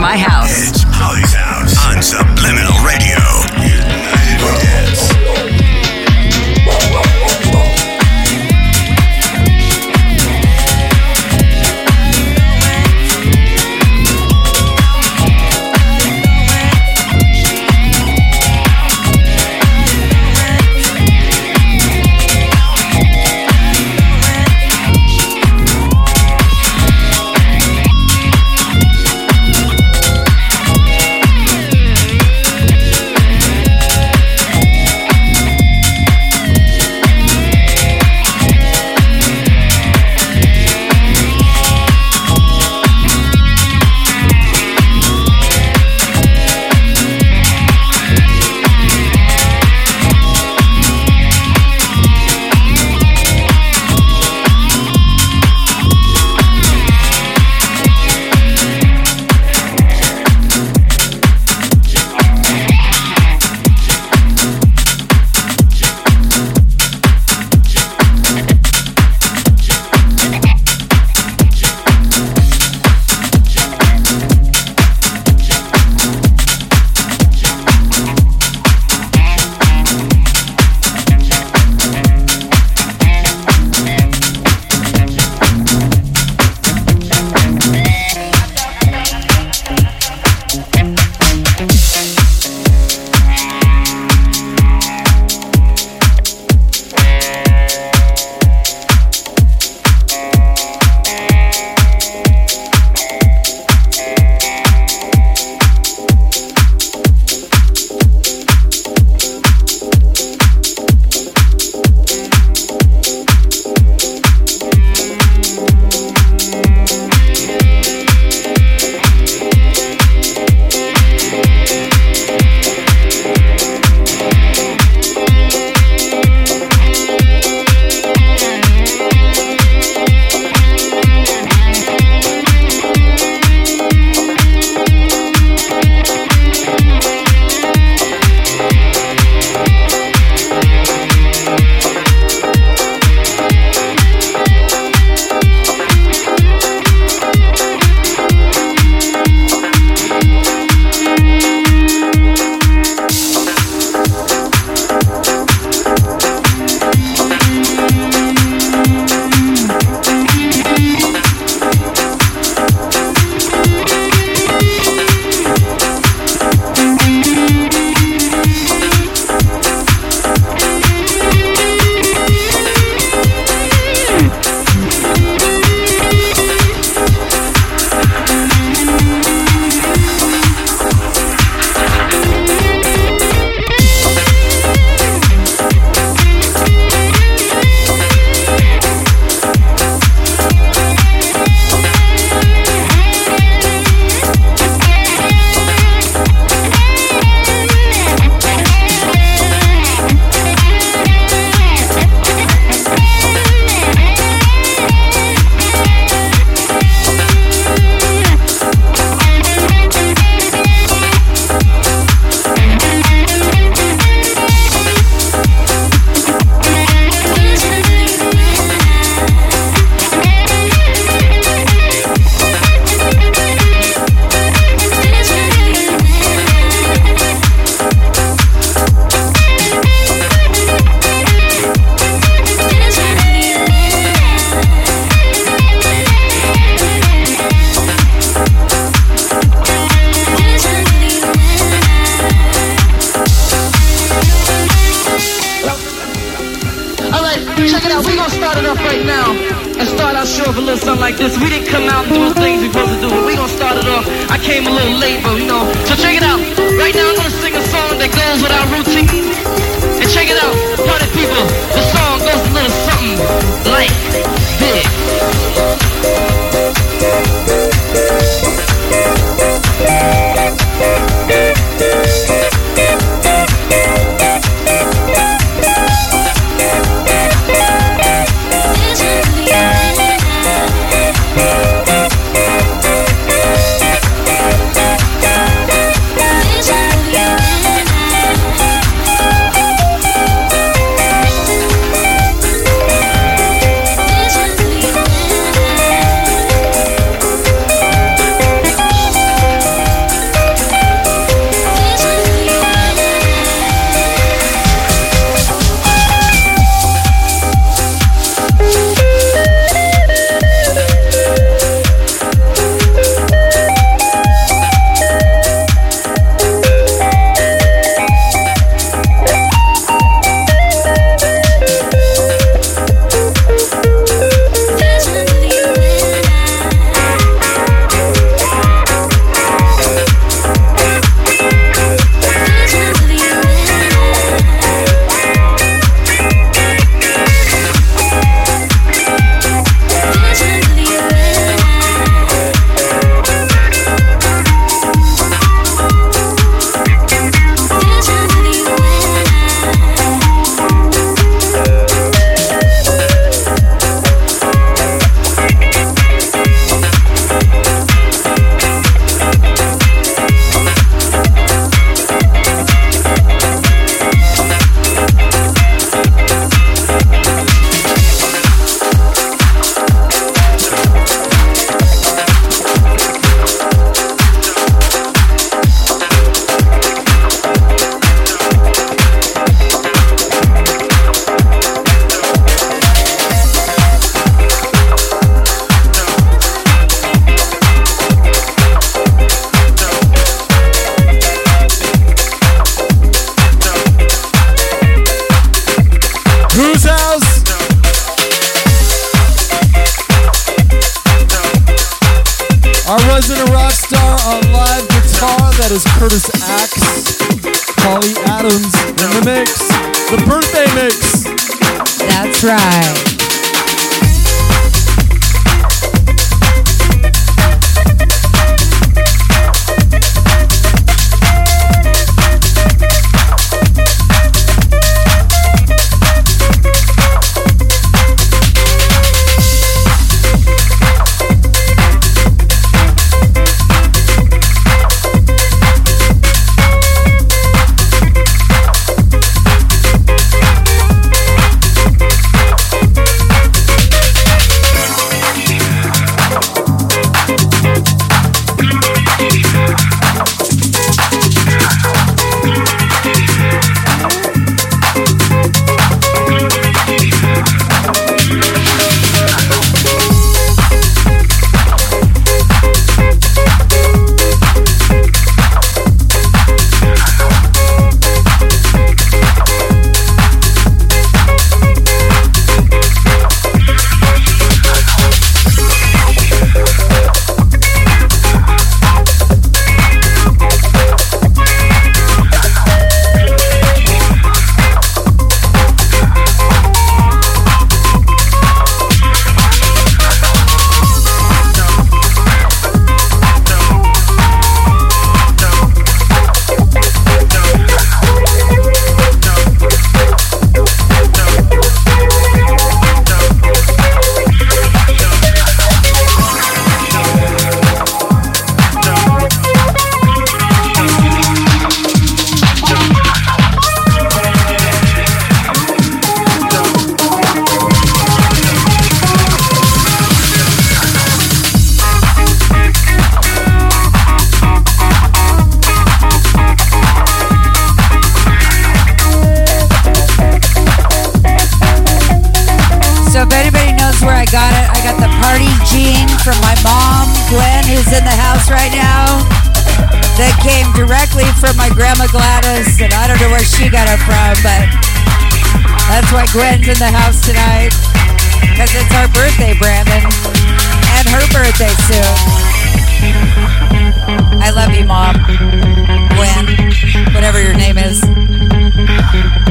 my house. House tonight because it's our birthday, Brandon, and her birthday soon. I love you, Mom. Gwen, whatever your name is.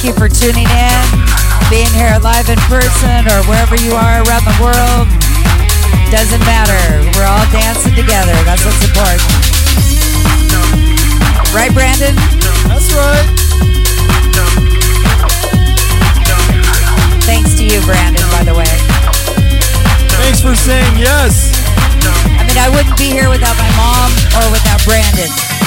Thank you for tuning in, being here live in person or wherever you are around the world. Doesn't matter. We're all dancing together. That's what's important. Right, Brandon? That's right. Thanks to you, Brandon, by the way. Thanks for saying yes. I mean, I wouldn't be here without my mom or without Brandon.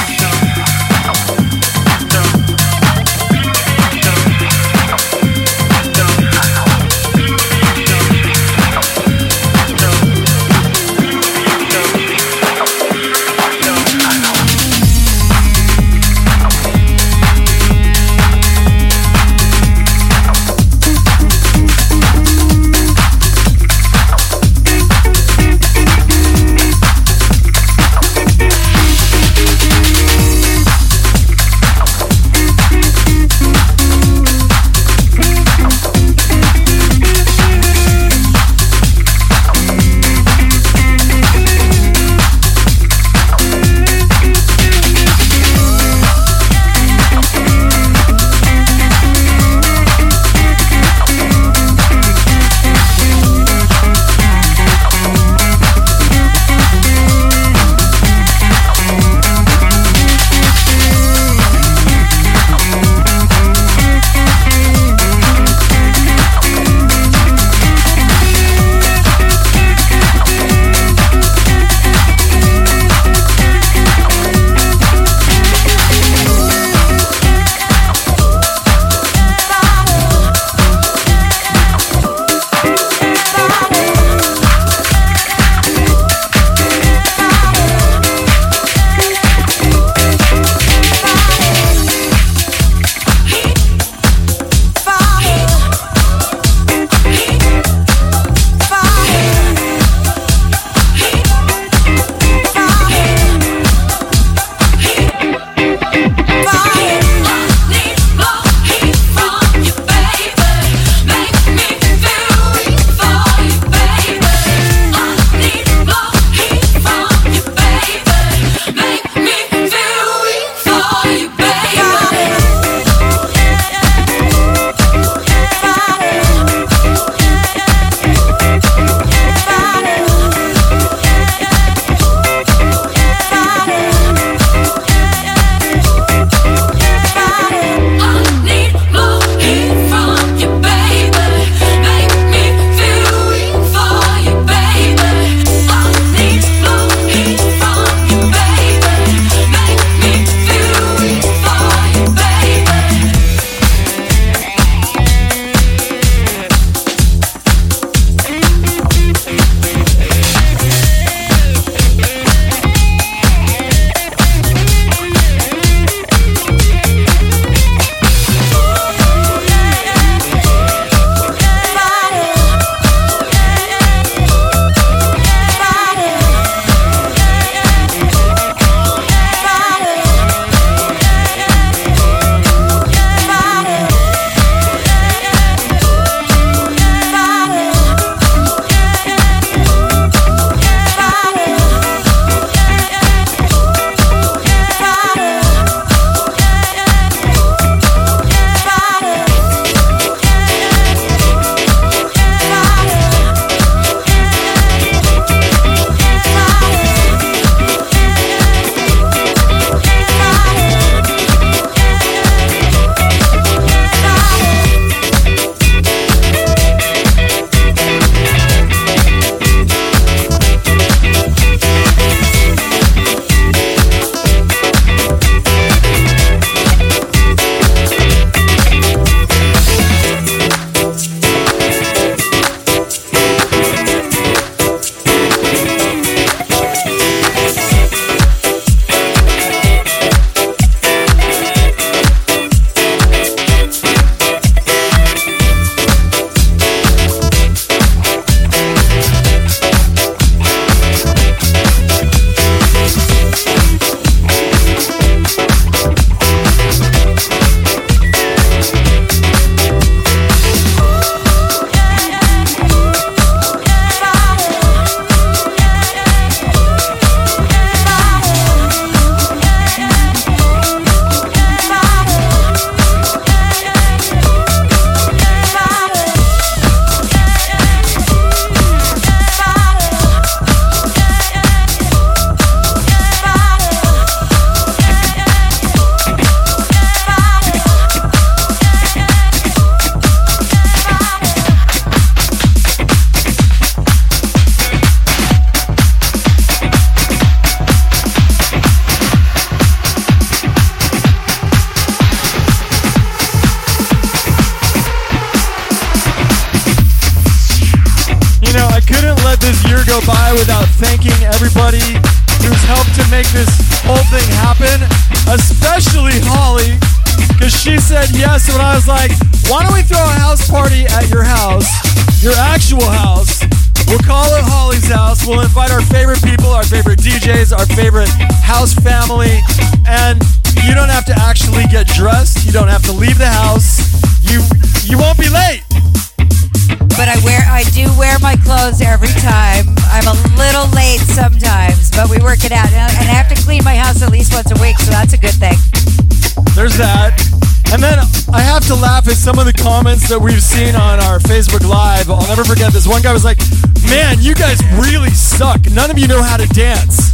One guy was like, Man, you guys really suck. None of you know how to dance.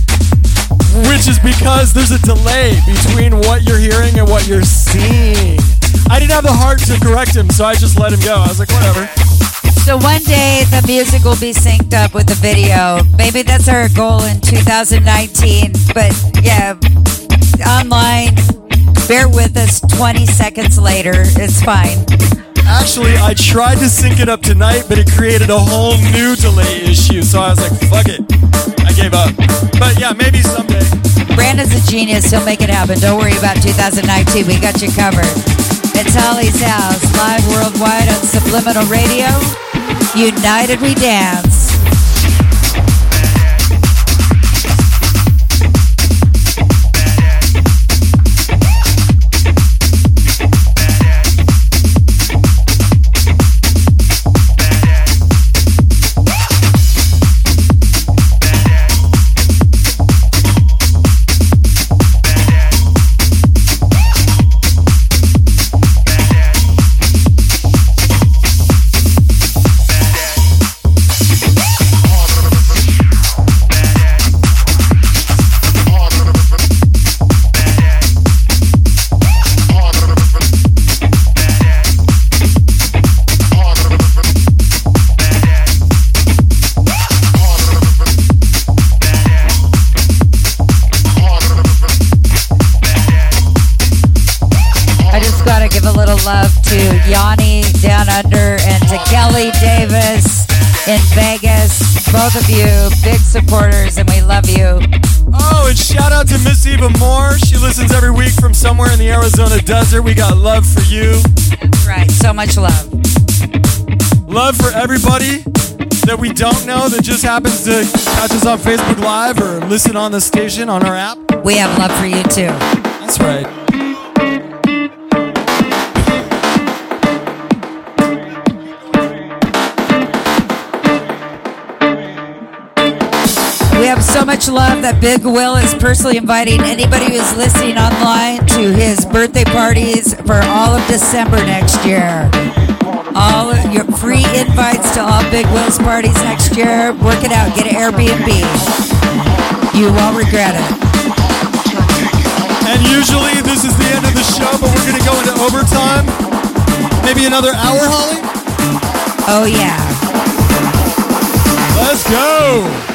Which is because there's a delay between what you're hearing and what you're seeing. I didn't have the heart to correct him, so I just let him go. I was like, Whatever. So one day the music will be synced up with the video. Maybe that's our goal in 2019. But yeah, online, bear with us 20 seconds later. It's fine. Actually, I tried to sync it up tonight, but it created a whole new delay issue. So I was like, fuck it. I gave up. But yeah, maybe someday. Brandon's a genius. He'll make it happen. Don't worry about 2019. We got you covered. It's Holly's House, live worldwide on Subliminal Radio. United we dance. And to Kelly Davis in Vegas. Both of you, big supporters, and we love you. Oh, and shout out to Miss Eva Moore. She listens every week from somewhere in the Arizona desert. We got love for you. That's Right, so much love. Love for everybody that we don't know that just happens to catch us on Facebook Live or listen on the station on our app. We have love for you too. That's right. We have so much love that Big Will is personally inviting anybody who's listening online to his birthday parties for all of December next year. All of your free invites to all Big Will's parties next year. Work it out. Get an Airbnb. You won't regret it. And usually this is the end of the show, but we're going to go into overtime. Maybe another hour, Holly? Oh, yeah. Let's go.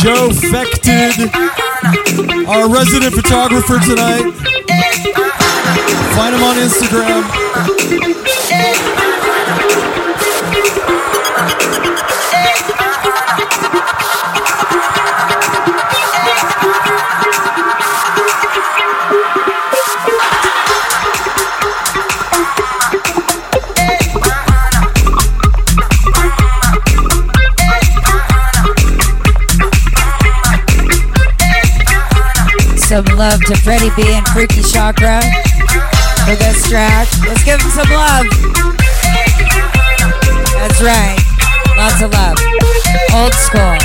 Joe Fected, our resident photographer tonight. Find him on Instagram. Love to Freddie B and Freaky Chakra for this track. Let's give them some love. That's right. Lots of love. Old school.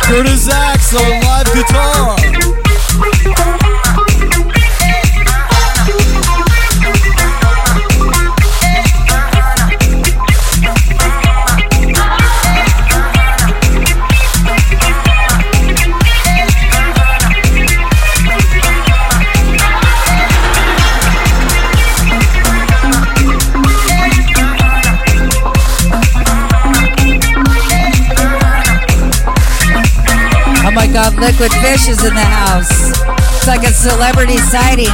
Kurtis Acks on live guitar. Liquid Fish is in the house. It's like a celebrity sighting.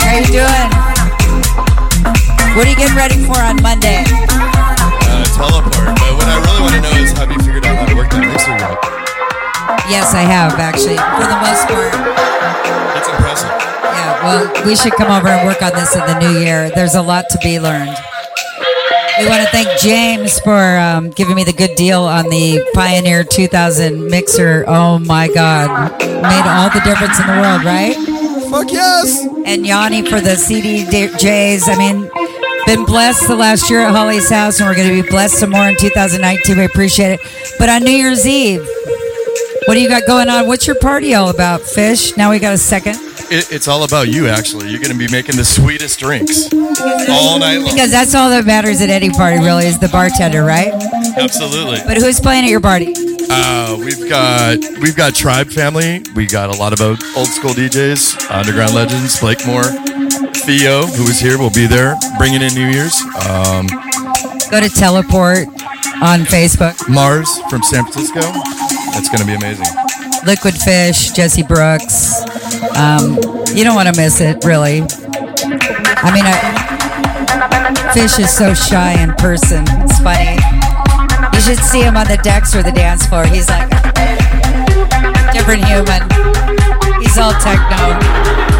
How you doing? What are you getting ready for on Monday? uh, teleport. But what I really want to know is have you figured out how to work that mixer yet? Yes, I have actually, for the most part. That's impressive. Yeah, well, we should come over and work on this in the new year. There's a lot to be learned. We want to thank James for um, giving me the good deal on the Pioneer 2000 mixer. Oh my God. Made all the difference in the world, right? Fuck yes! And Yanni for the CDJs. I mean, been blessed the last year at Holly's house, and we're going to be blessed some more in 2019. We appreciate it. But on New Year's Eve, what do you got going on? What's your party all about, Fish? Now we got a second. It, it's all about you, actually. You're going to be making the sweetest drinks all night long. Because that's all that matters at any party, really, is the bartender, right? Absolutely. But who's playing at your party? Uh, we've got we've got Tribe Family. We got a lot of old school DJs, underground legends, Blake Moore, Thee-O, who is here, will be there, bringing in New Year's. Um, Go to Teleport on Facebook. Mars from San Francisco. That's going to be amazing. Liquid Fish, Jesse Brooks. Um, you don't want to miss it, really. I mean, I, Fish is so shy in person. It's funny. You should see him on the decks or the dance floor. He's like different human. He's all techno.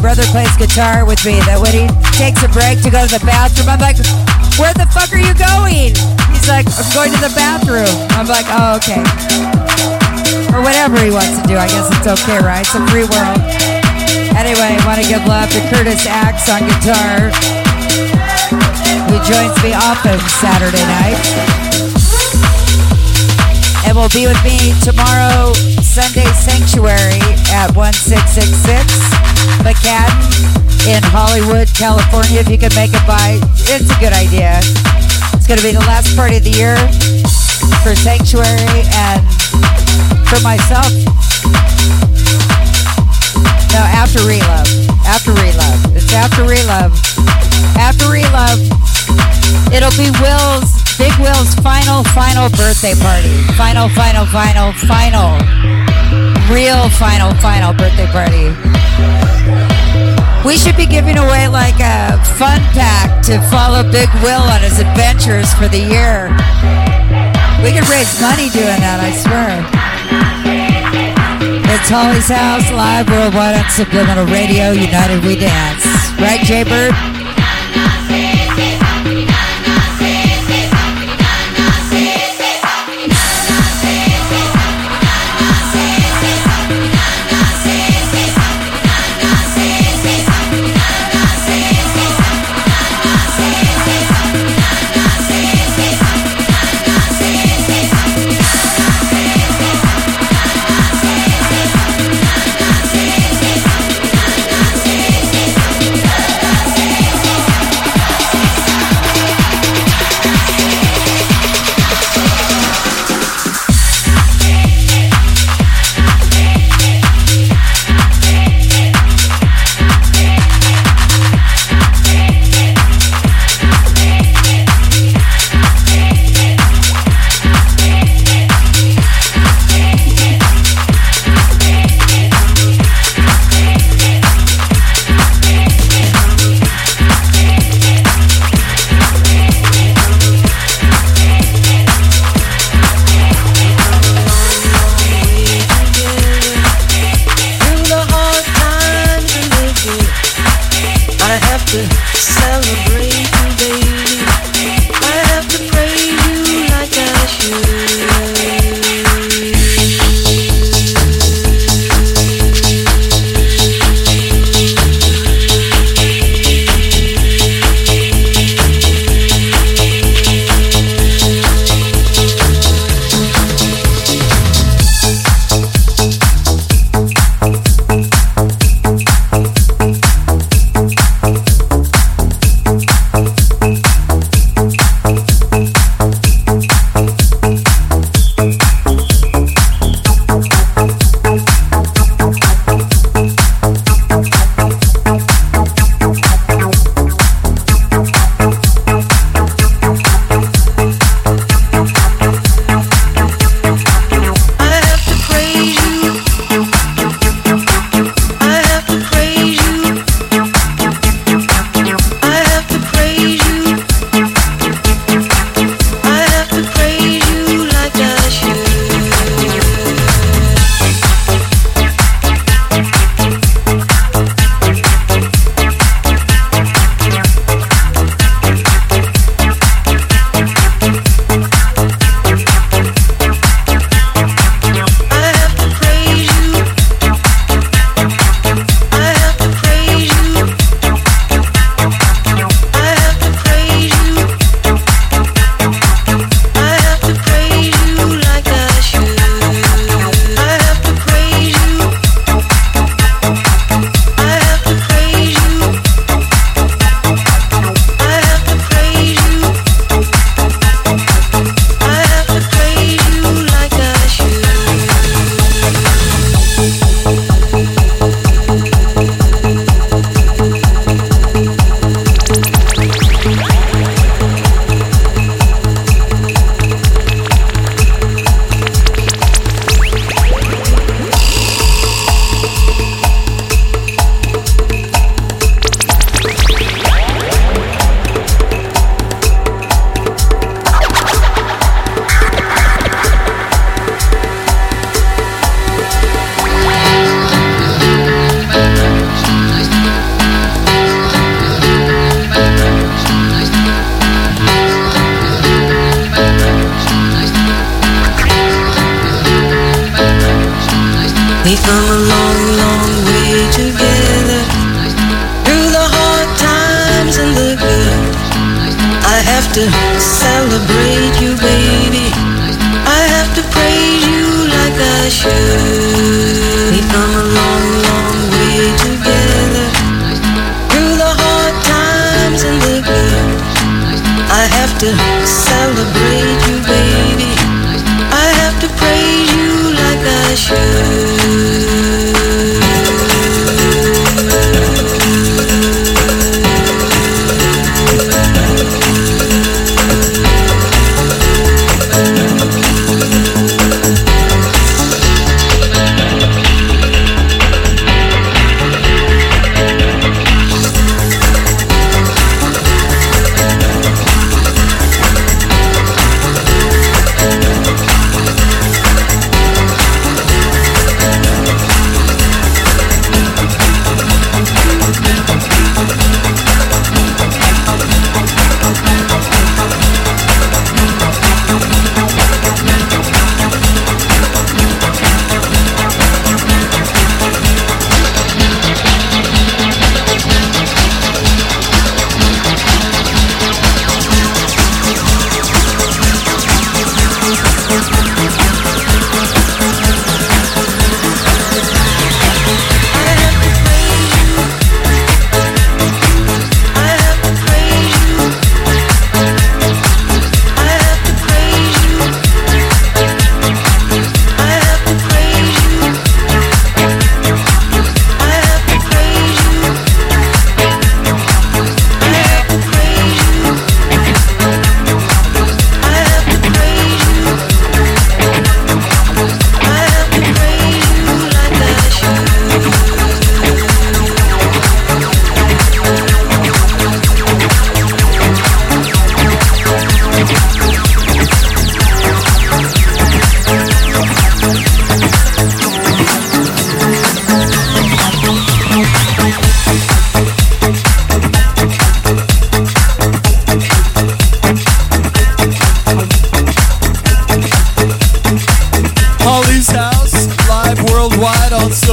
Brother plays guitar with me that when he takes a break to go to the bathroom, I'm like, where the fuck are you going? He's like, I'm going to the bathroom. I'm like, oh, okay. Or whatever he wants to do. I guess it's okay, right? It's a free world. Anyway, I want to give love to Kurtis Acks on guitar, who joins me often Saturday night and will be with me tomorrow, Sunday Sanctuary at 1666 McCadden in Hollywood, California. If you can make it by, it's a good idea. It's going to be the last party of the year for Sanctuary and for myself. No, after Relove. After Relove. It's after Relove. After Relove. It'll be Will's, Big Will's final, final birthday party. Final, final, final, final. Real final, final birthday party. We should be giving away like a fun pack to follow Big Will on his adventures for the year. We could raise money doing that, I swear. It's Holly's House, live worldwide on Subliminal Radio, United We Dance. Right, Jay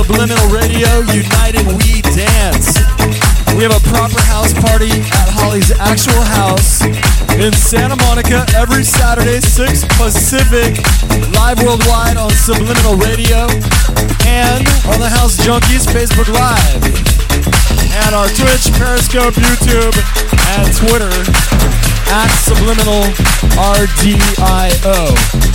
Subliminal Radio, United We Dance. We have a proper house party at Holly's actual house in Santa Monica every Saturday, 6 Pacific, live worldwide on Subliminal Radio and on the House Junkies Facebook Live. And our Twitch, Periscope, YouTube, and Twitter at Subliminal RDIO.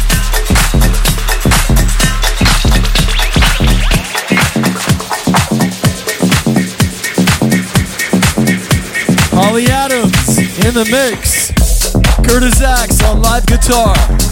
Holly Adams in the mix. Kurtis Acks on live guitar.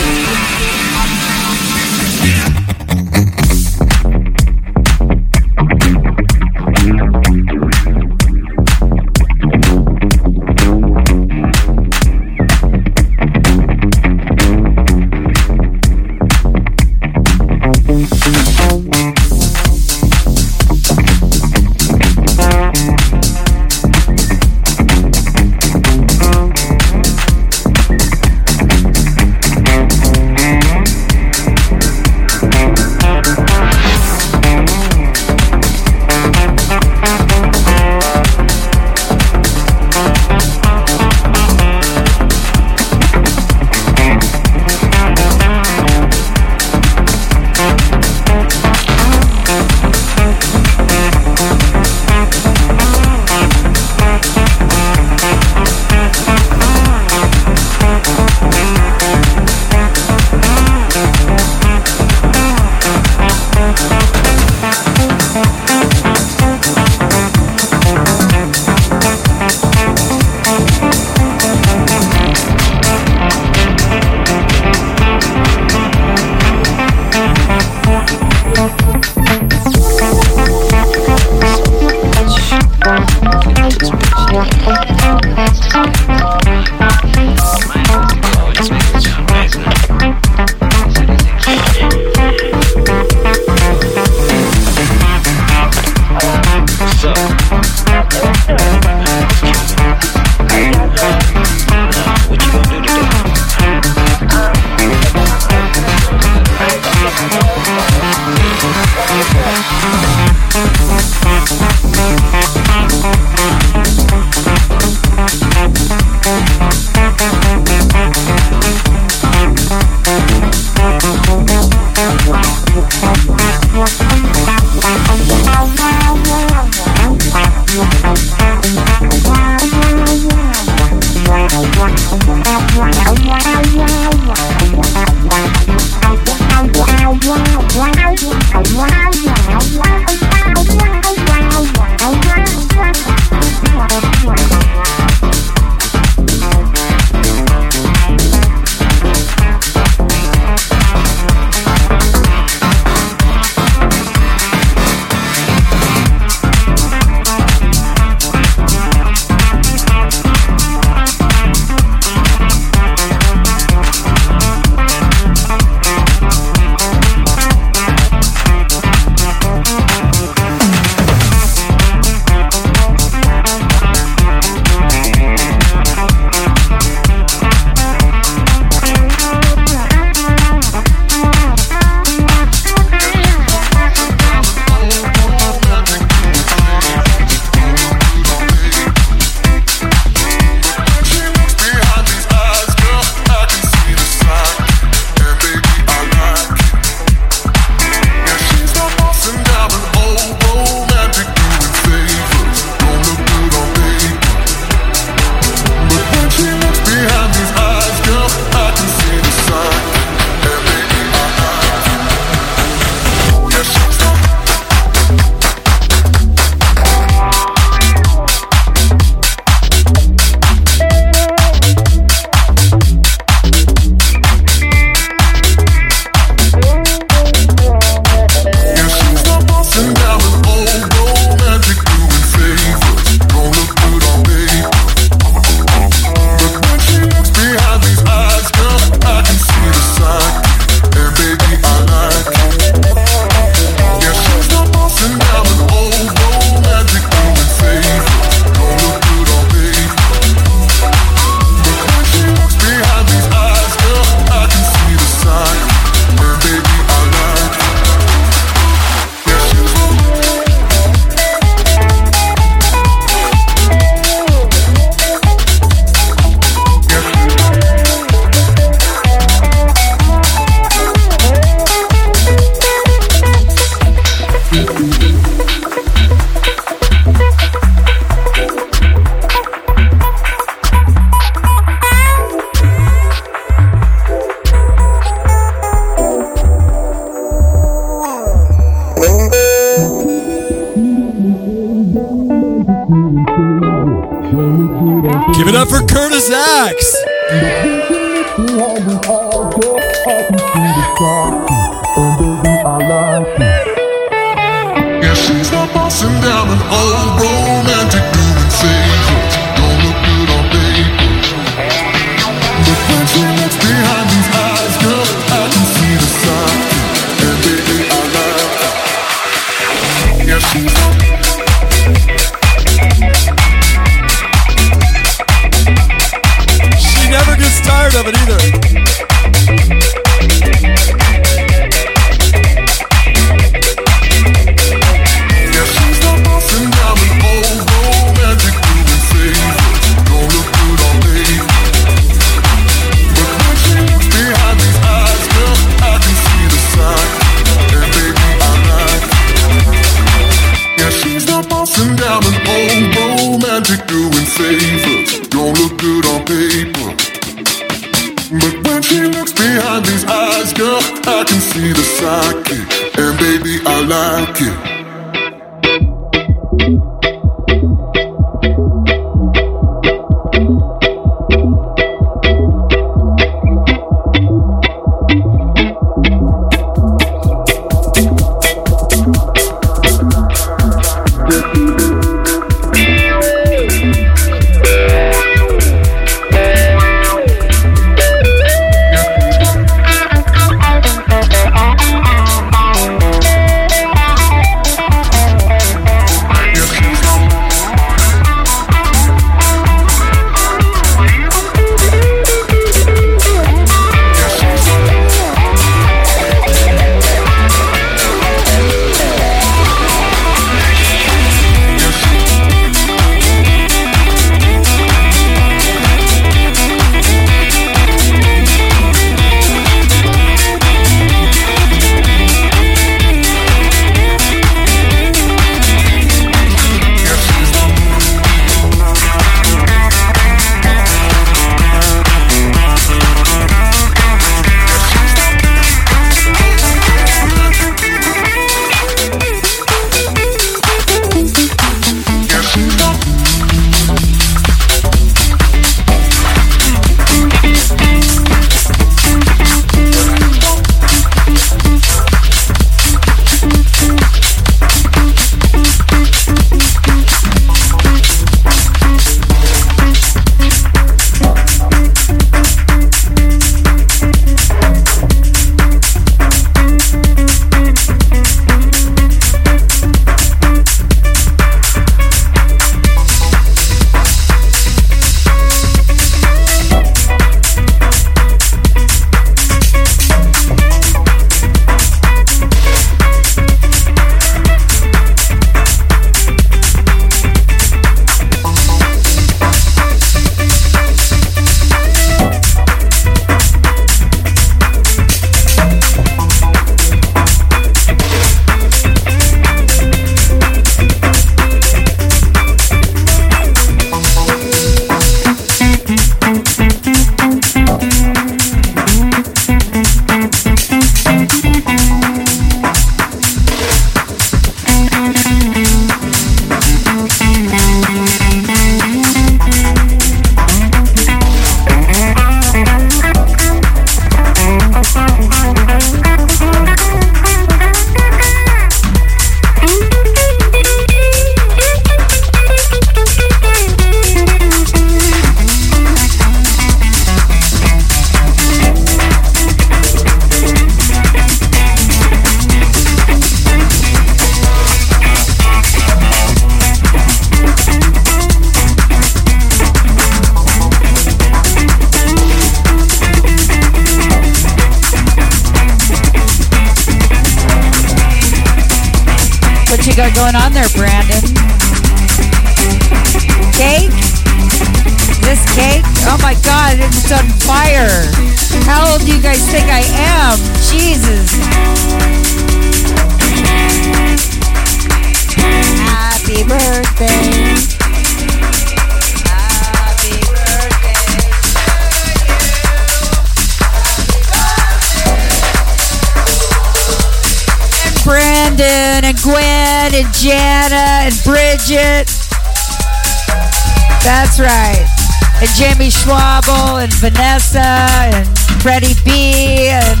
Freddie B. And,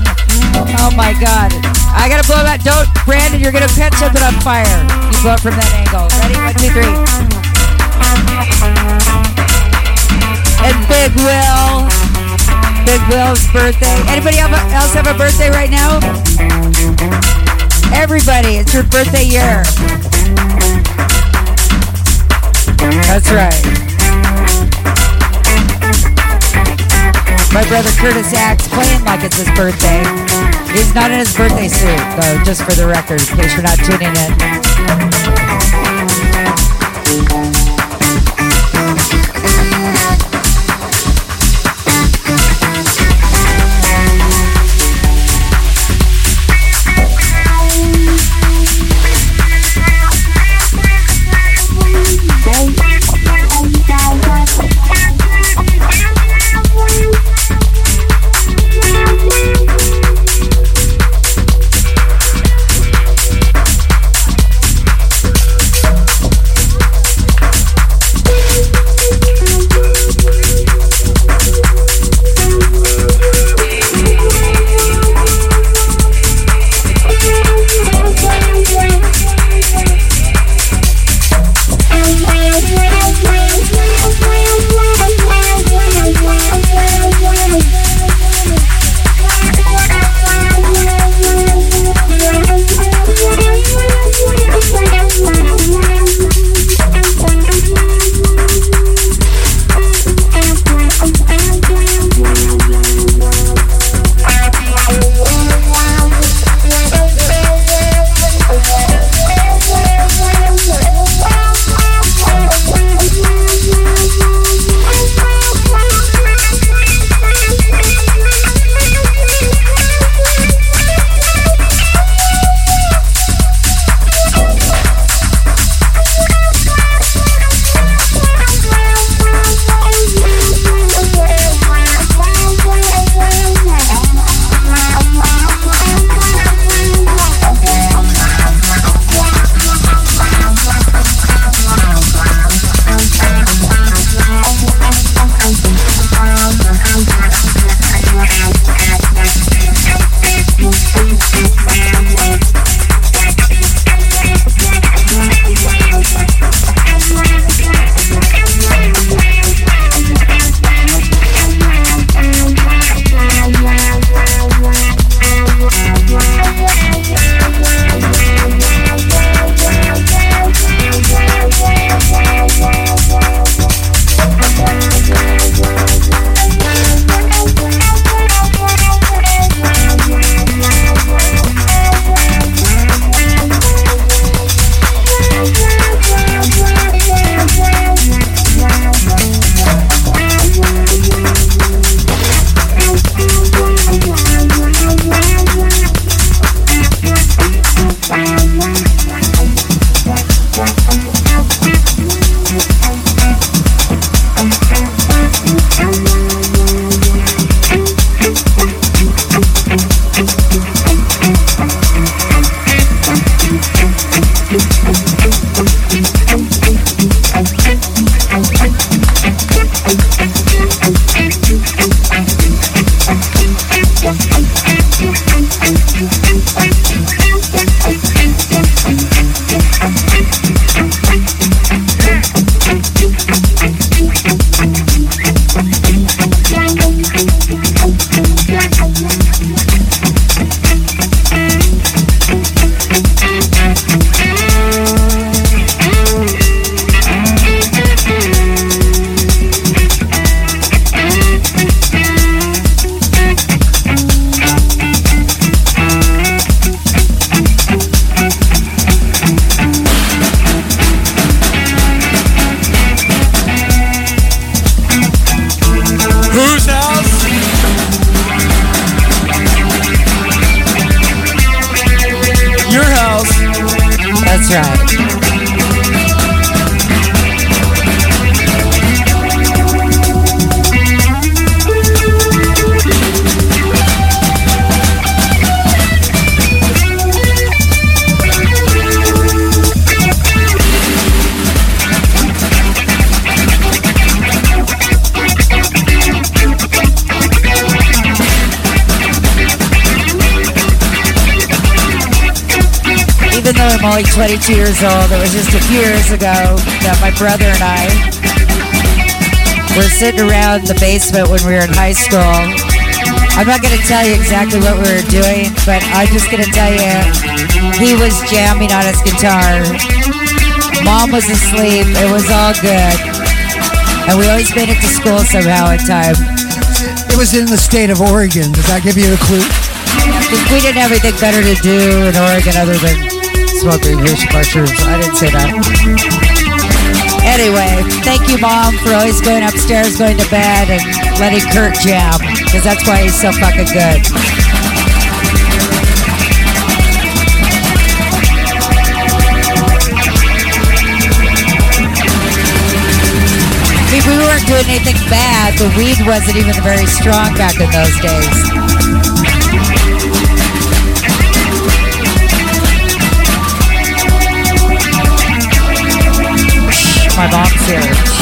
oh my God. I gotta blow that. Don't, Brandon, you're gonna catch something on fire. You blow it from that angle. just for the record, in case you're not tuning in. Brother and I were sitting around the basement when we were in high school. I'm not going to tell you exactly what we were doing, but I'm just going to tell you he was jamming on his guitar. Mom was asleep. It was all good. And we always made it to school somehow in time. It was in the state of Oregon. Does that give you a clue? We didn't have anything better to do in Oregon other than smoking fish mushrooms. I didn't say that. Anyway, thank you, Mom, for always going upstairs, going to bed, and letting Kurt jam, because that's why he's so fucking good. We weren't doing anything bad. The weed wasn't even very strong back in those days. My mom's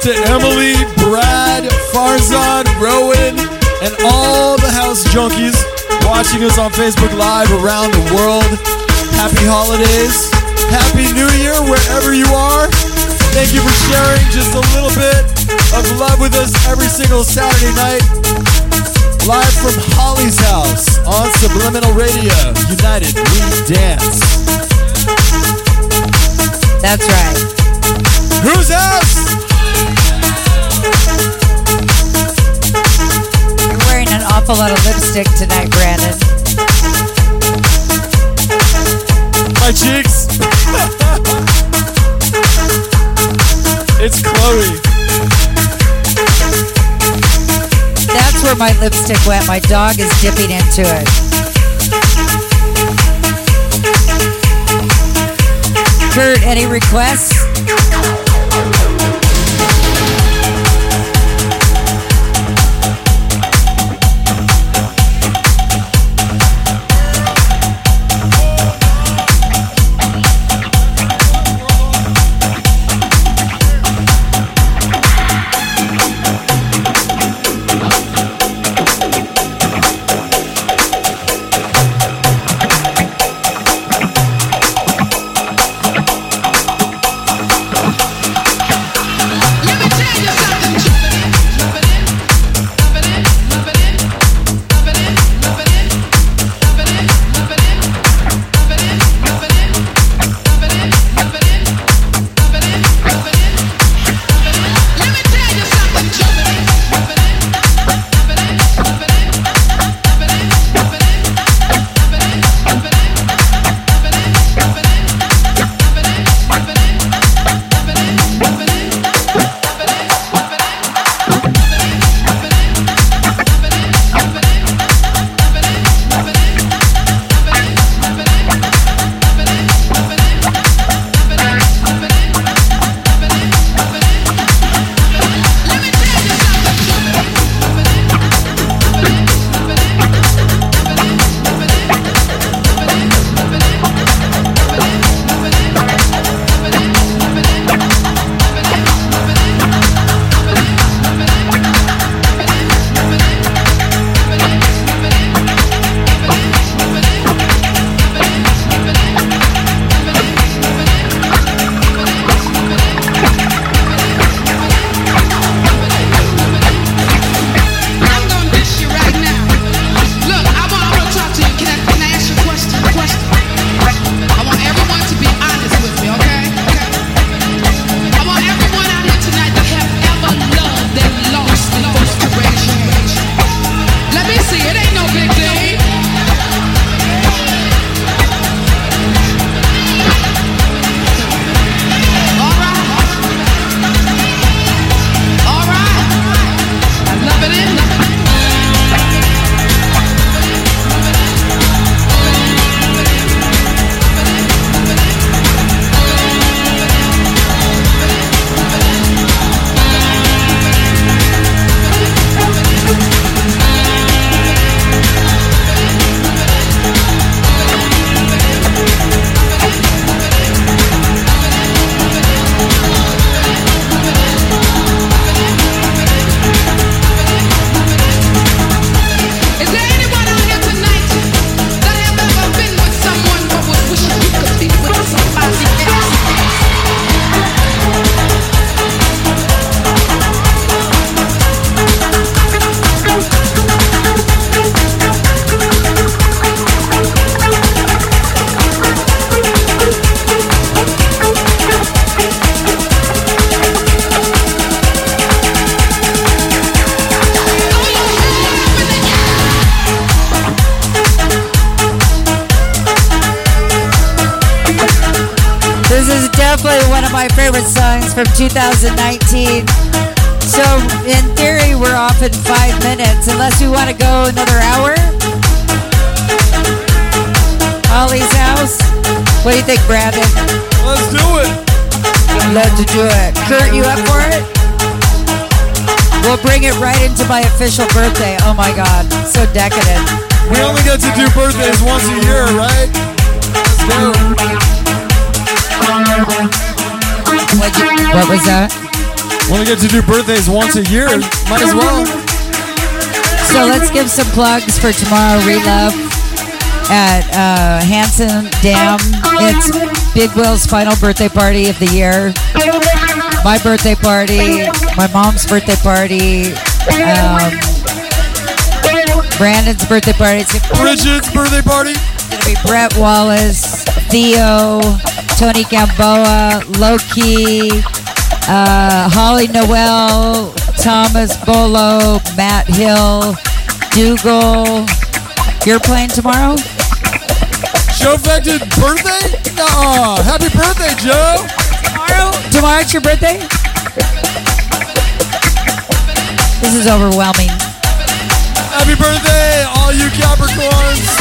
out to Emily, Brad, Farzad, Rowan, and all the house junkies watching us on Facebook Live around the world. Happy holidays. Happy New Year wherever you are. Thank you for sharing just a little bit of love with us every single Saturday night. Live from Holly's house on Subliminal Radio. United We Dance. That's right. Who's house? Awful lot of lipstick tonight, Brandon. My cheeks. it's Chloe. That's where my lipstick went. My dog is dipping into it. Kurt, any requests? 2019. So, in theory, we're off in five minutes, unless you want to go another hour. Holly's house. What do you think, Brandon? Let's do it. Love to do it. Kurt, you up for it? We'll bring it right into my official birthday. Oh my God, so decadent. We only get to do birthdays once a year, right? Let's go. What was that? We only get to do birthdays once a year. Might as well. So let's give some plugs for tomorrow. Relove at uh, Hansen Dam. It's Big Will's final birthday party of the year. My birthday party, my mom's birthday party, um, Brandon's birthday party. It's Bridget's birthday party. gonna be Brett Wallace, Thee-O, Tony Gamboa, Loki, uh, Holly Noel, Thomas Bolo, Matt Hill, Dougal. You're playing tomorrow? Joe Affected birthday? Nuh-uh. Happy birthday, Joe. Tomorrow? Tomorrow's your birthday? This is overwhelming. Happy birthday, all you Capricorns.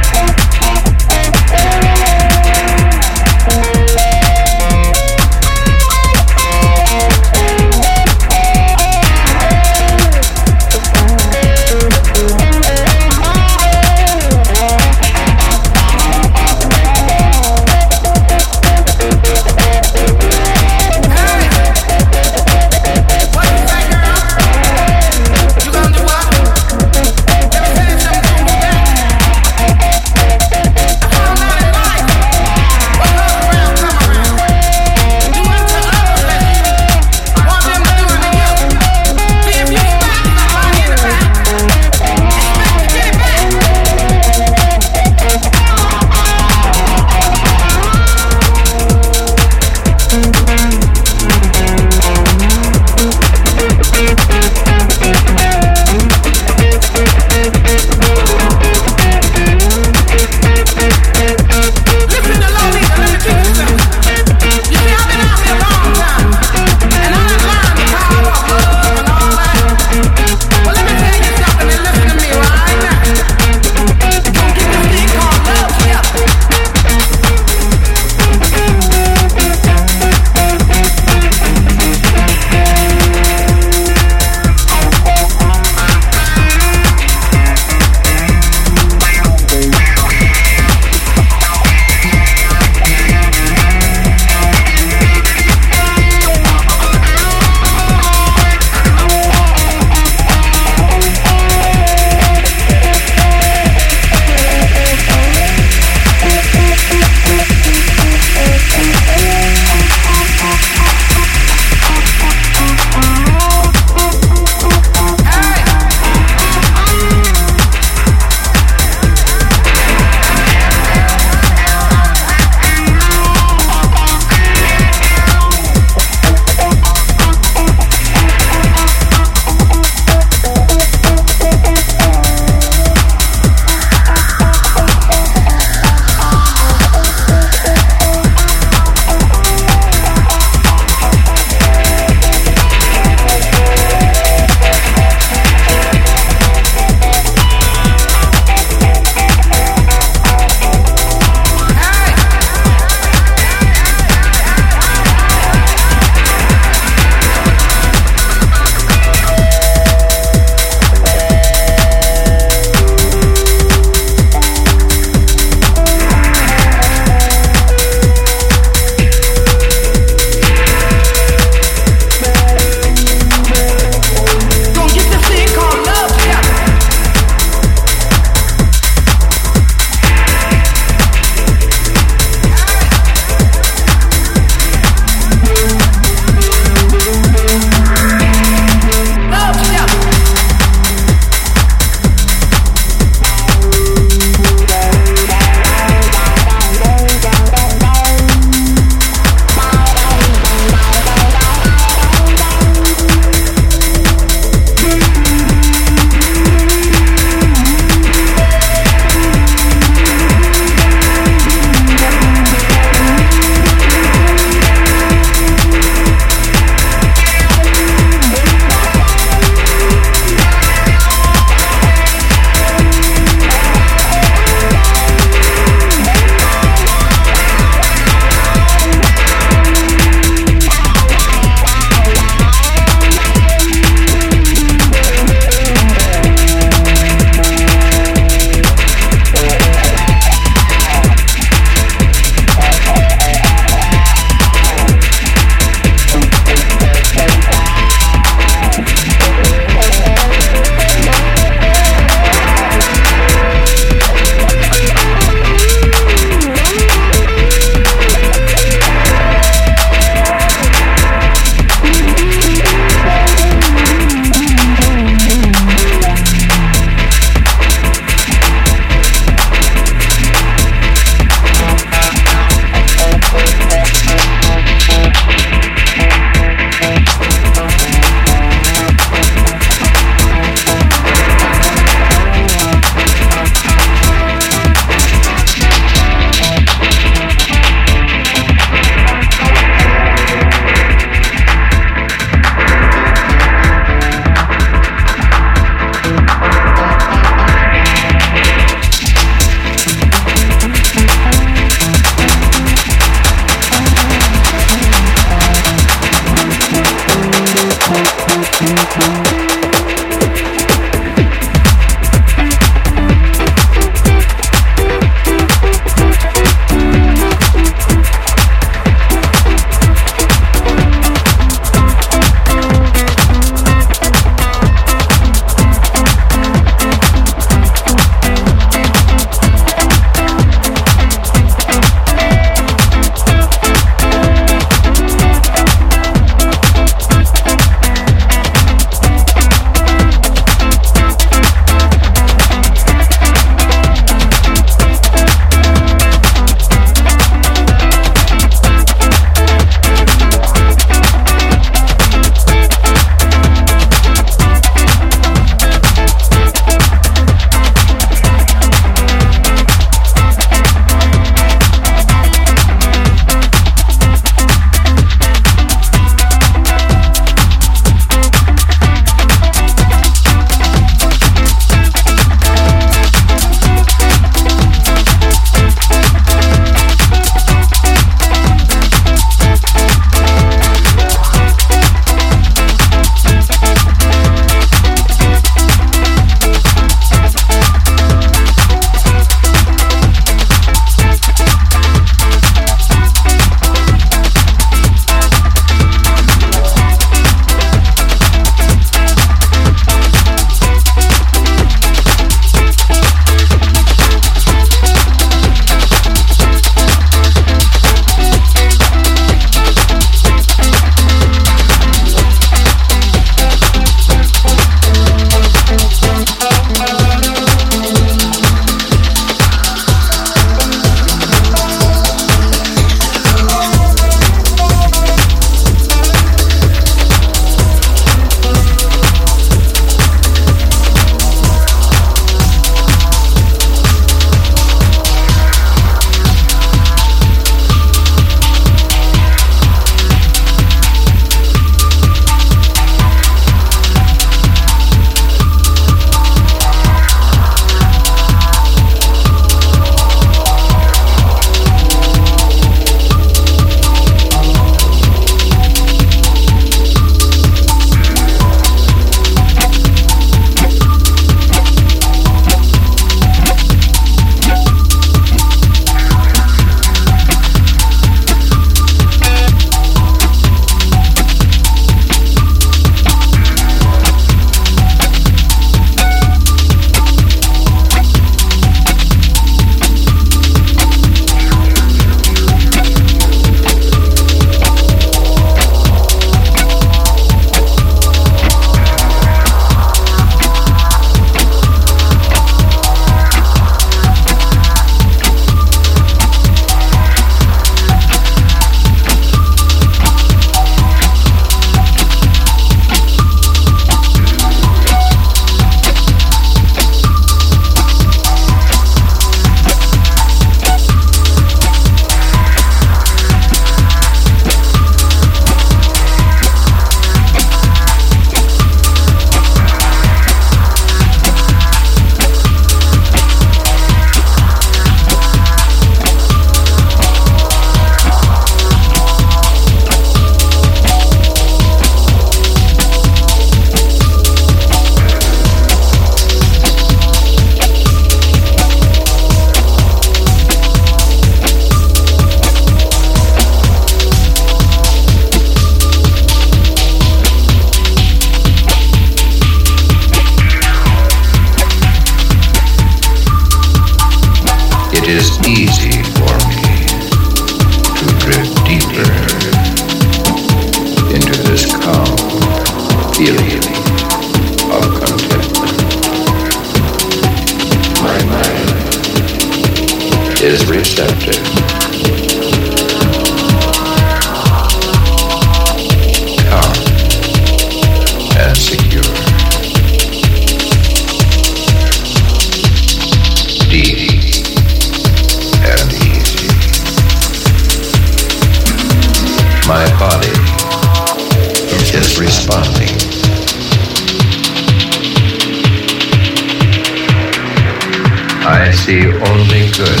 See only good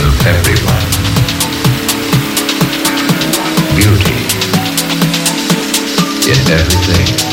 in everyone. Beauty in everything.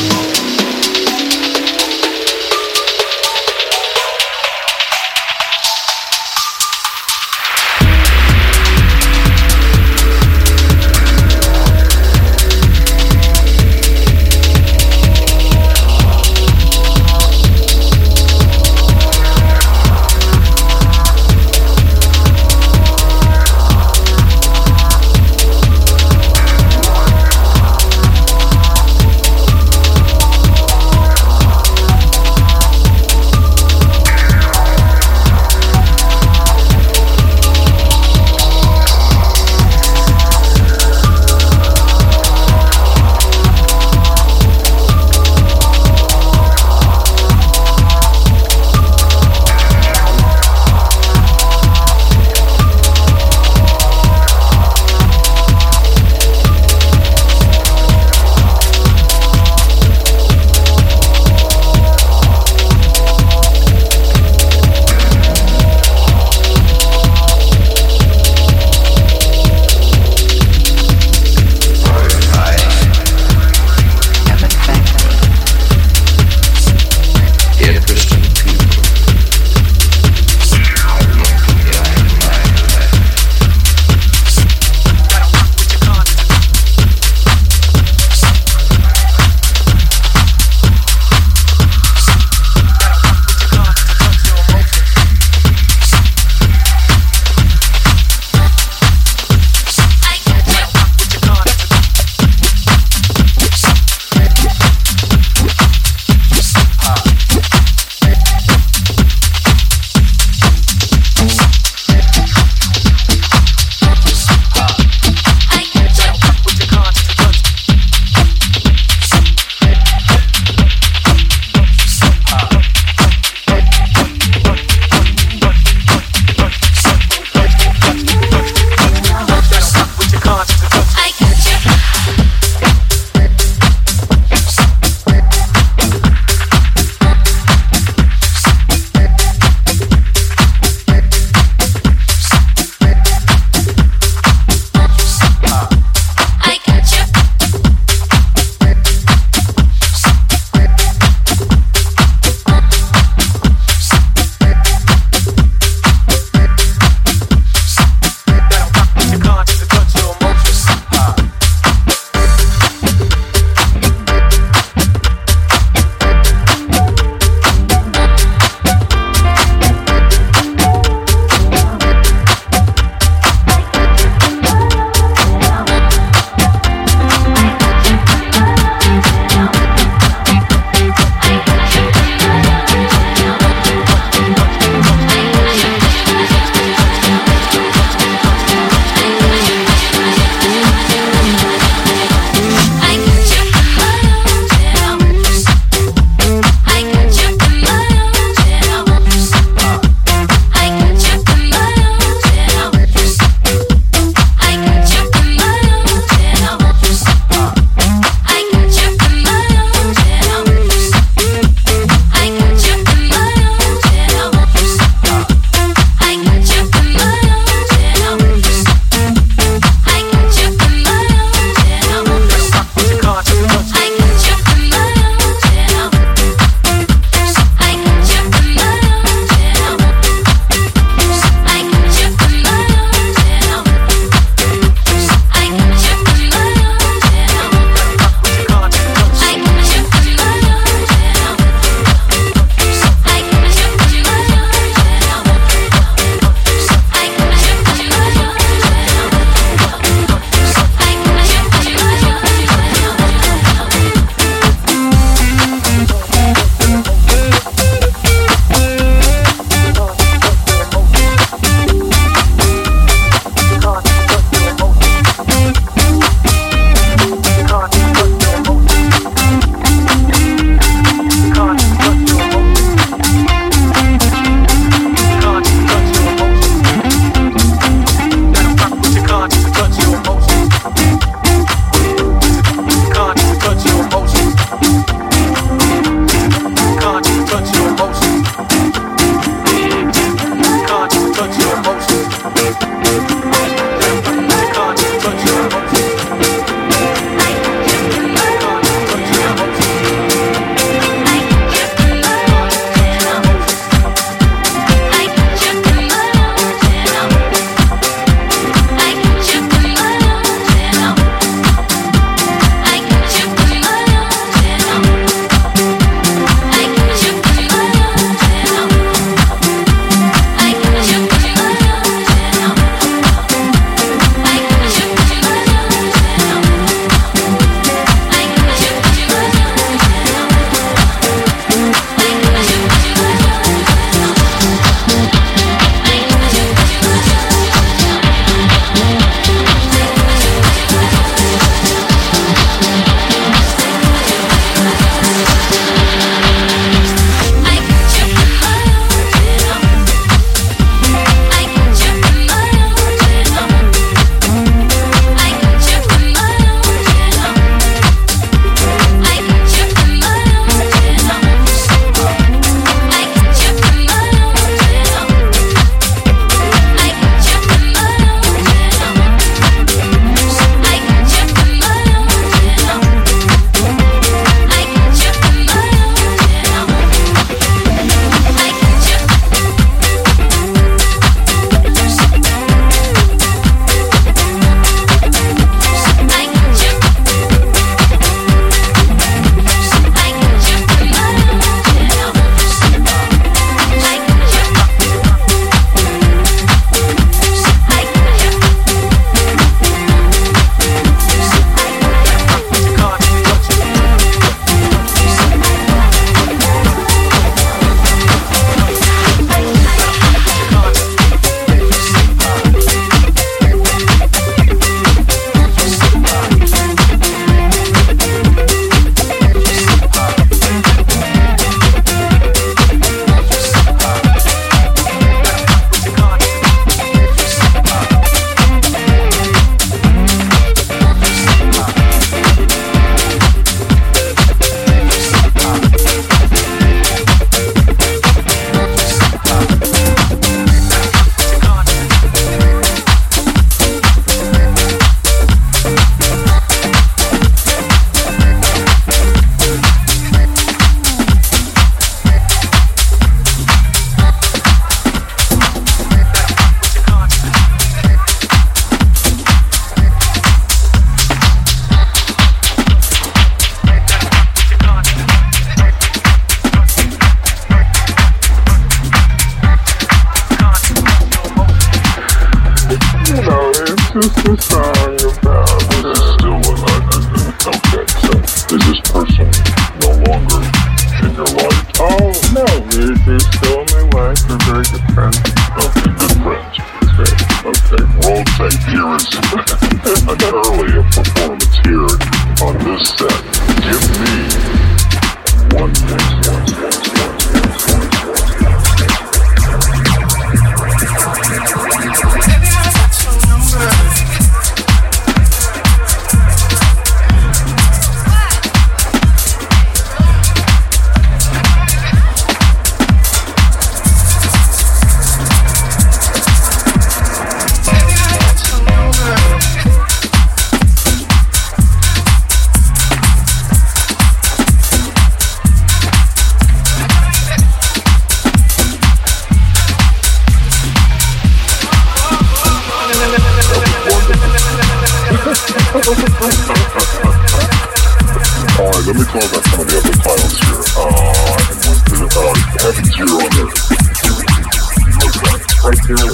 You believe?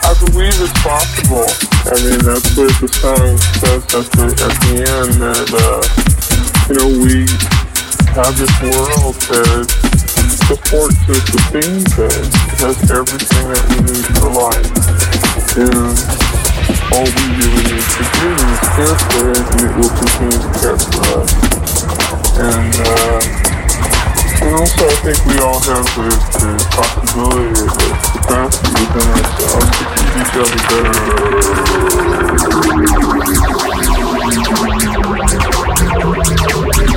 I believe it's possible. I mean, that's what the song says at the, at the end, that, uh, you know, we have this world that supports and sustains us, has everything that we need for life. And all we really need to do is care for it, and it will continue to care for us. And, uh, and also I think we all have the, the possibility, the capacity to each in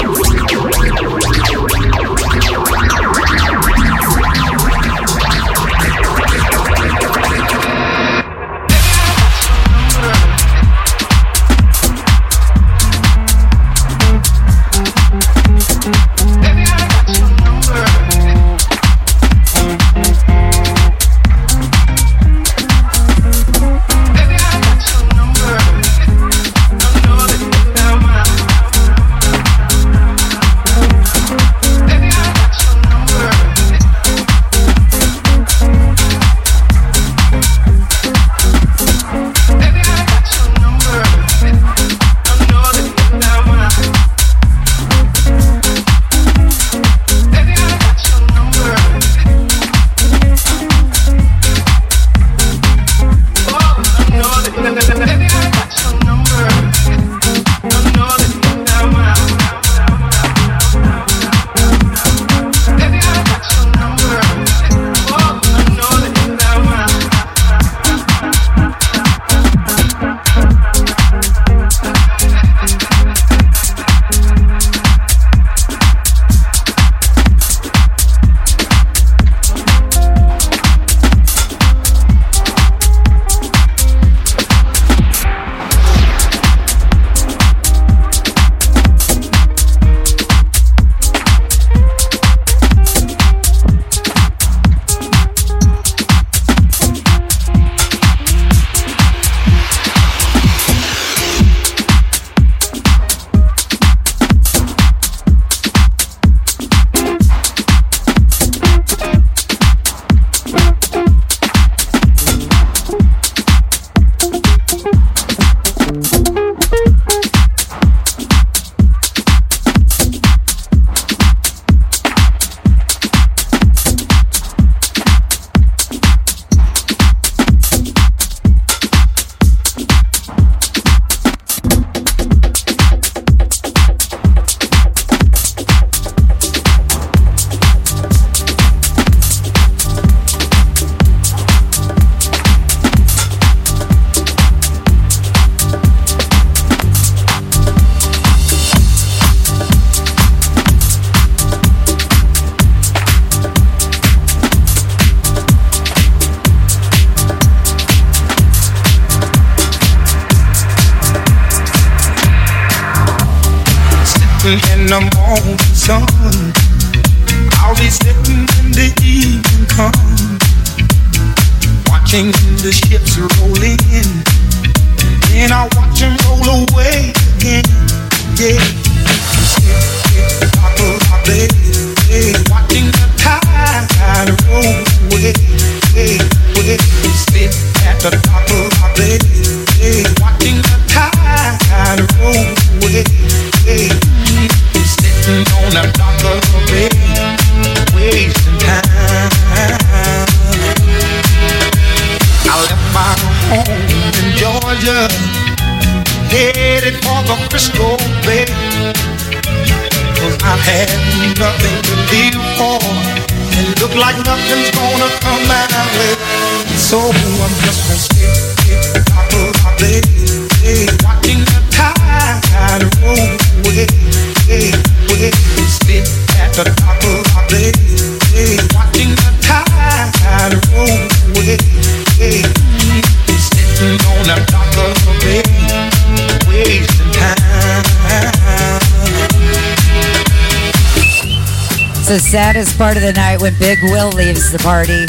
the saddest part of the night when Big Will leaves the party.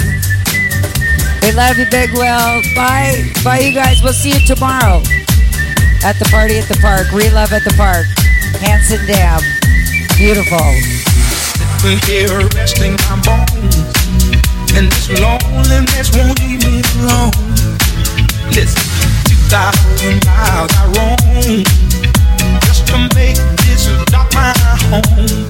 We love you, Big Will. Bye. Bye, you guys. We'll see you tomorrow at the party at the park. We love at the park. Hansen Dam. Beautiful. Here resting my bones, and this loneliness won't leave me alone. Listen, two thousand miles I roam just to make this dark my home.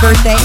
birthday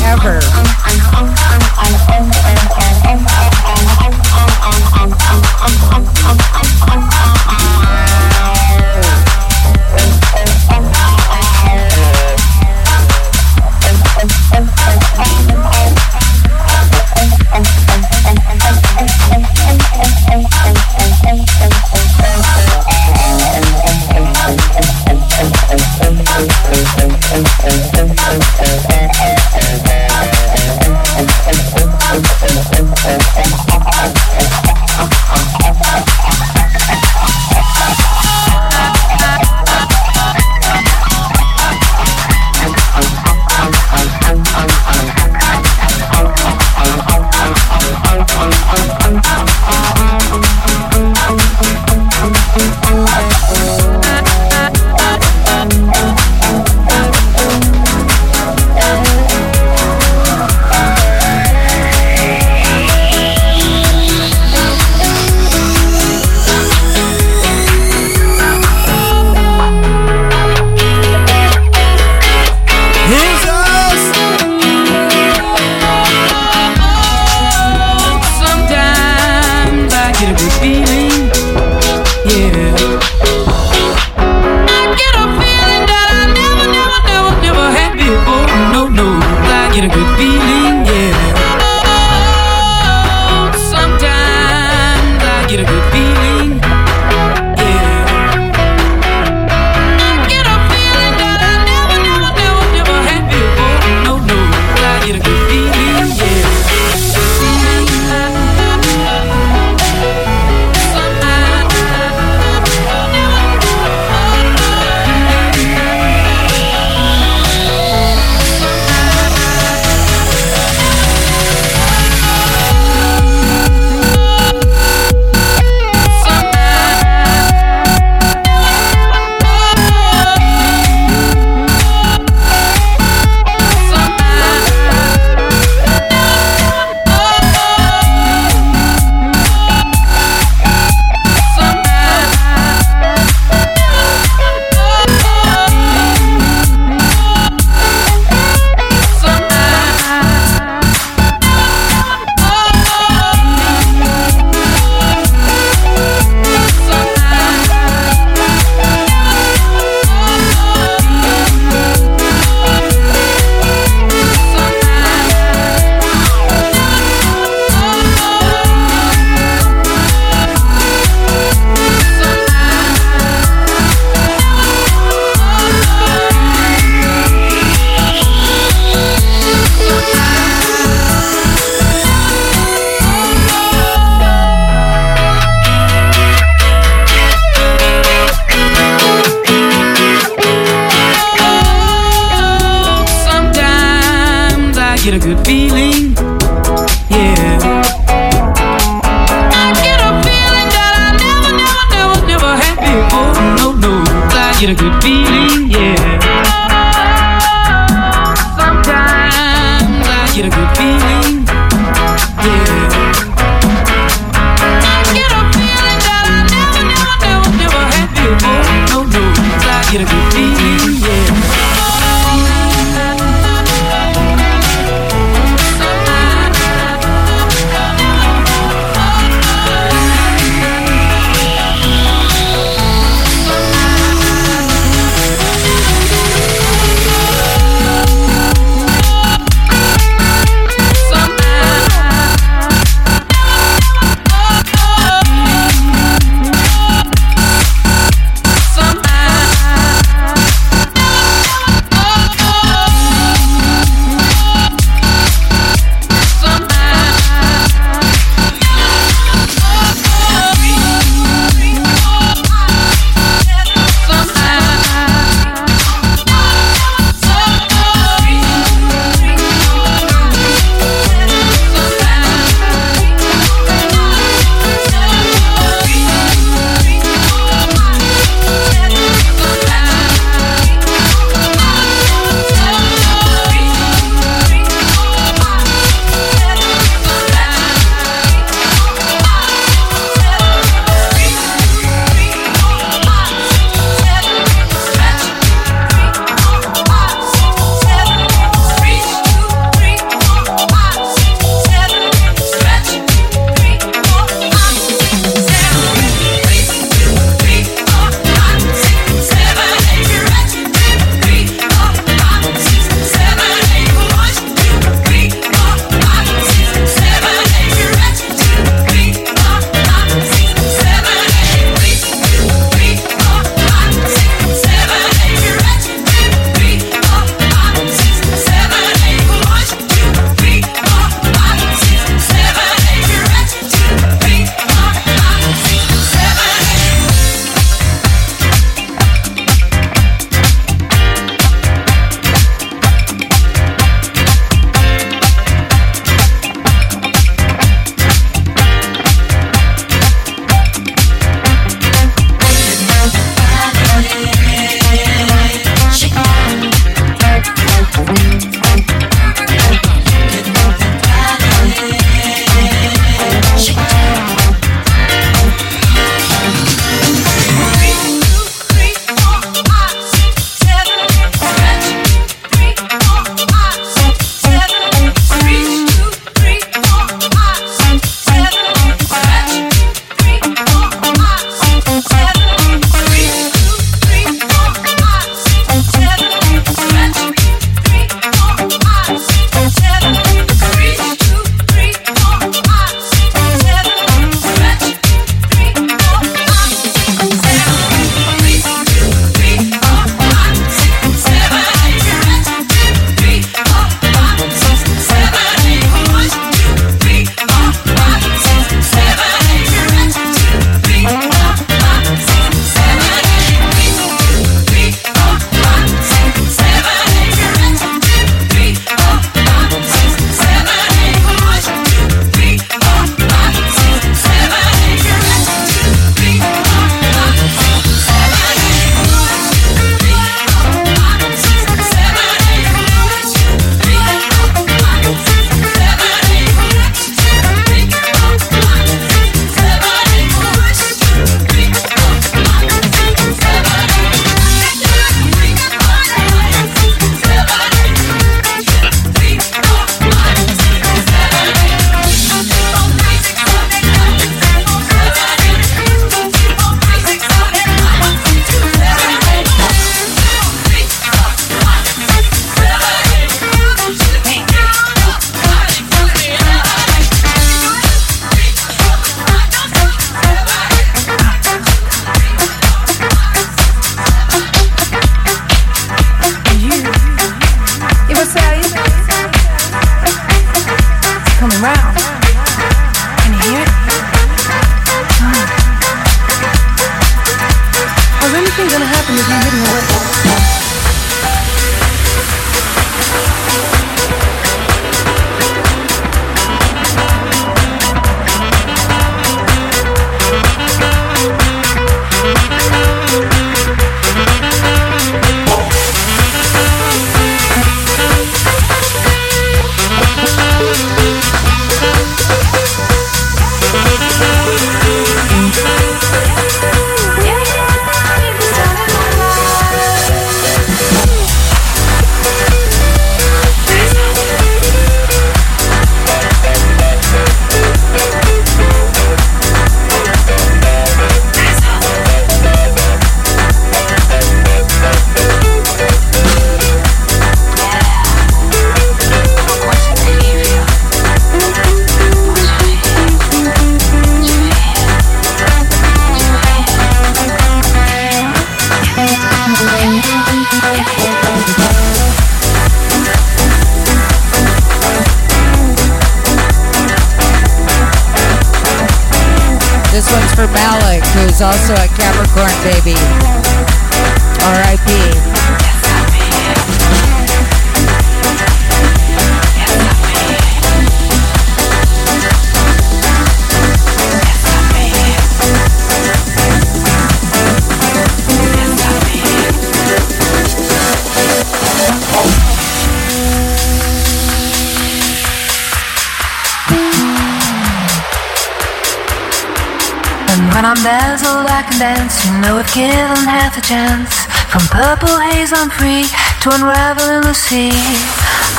free to unravel in the sea.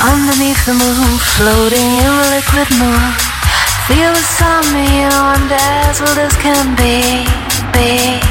Underneath the moon, floating in the liquid moon. Feel the sun, you know I'm dazzled as can be, be.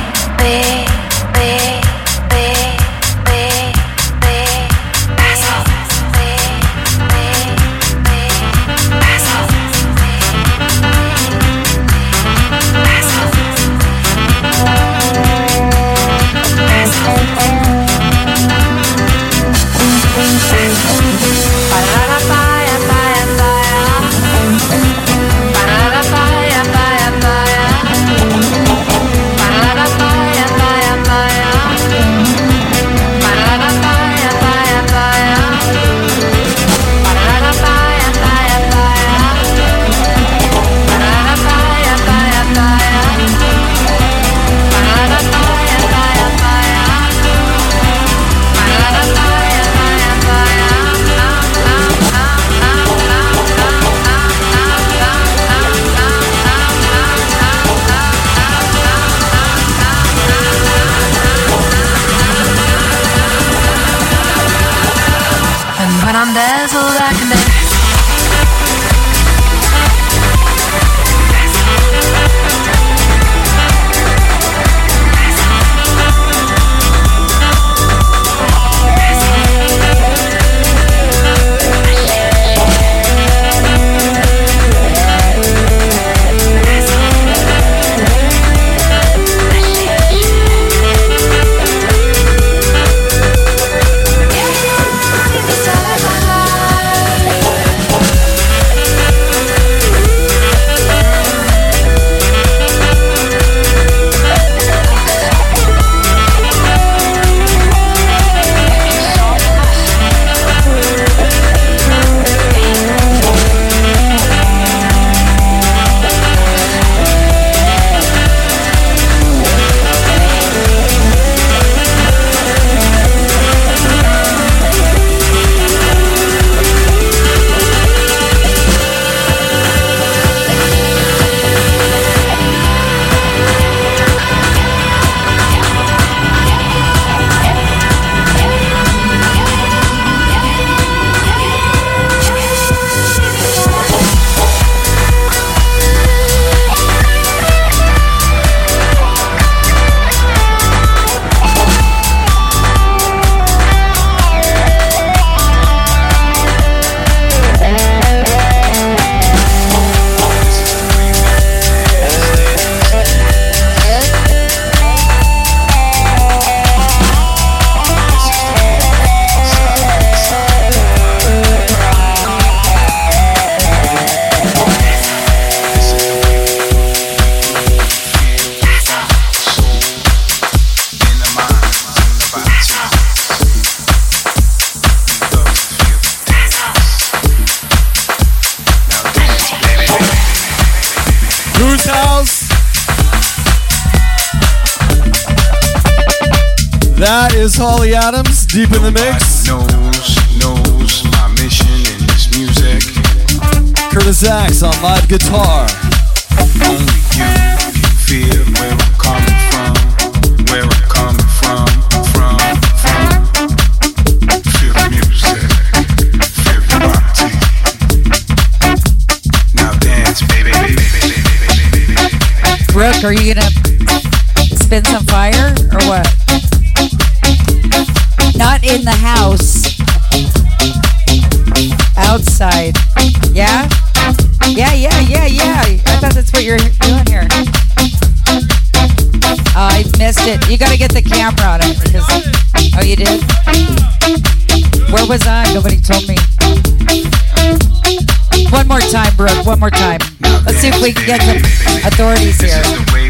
guitar. Only you feel where coming from, where coming from, Brooke, are you gonna? told me. One more time, Brooke. One more time. Let's see if we can get the authorities here.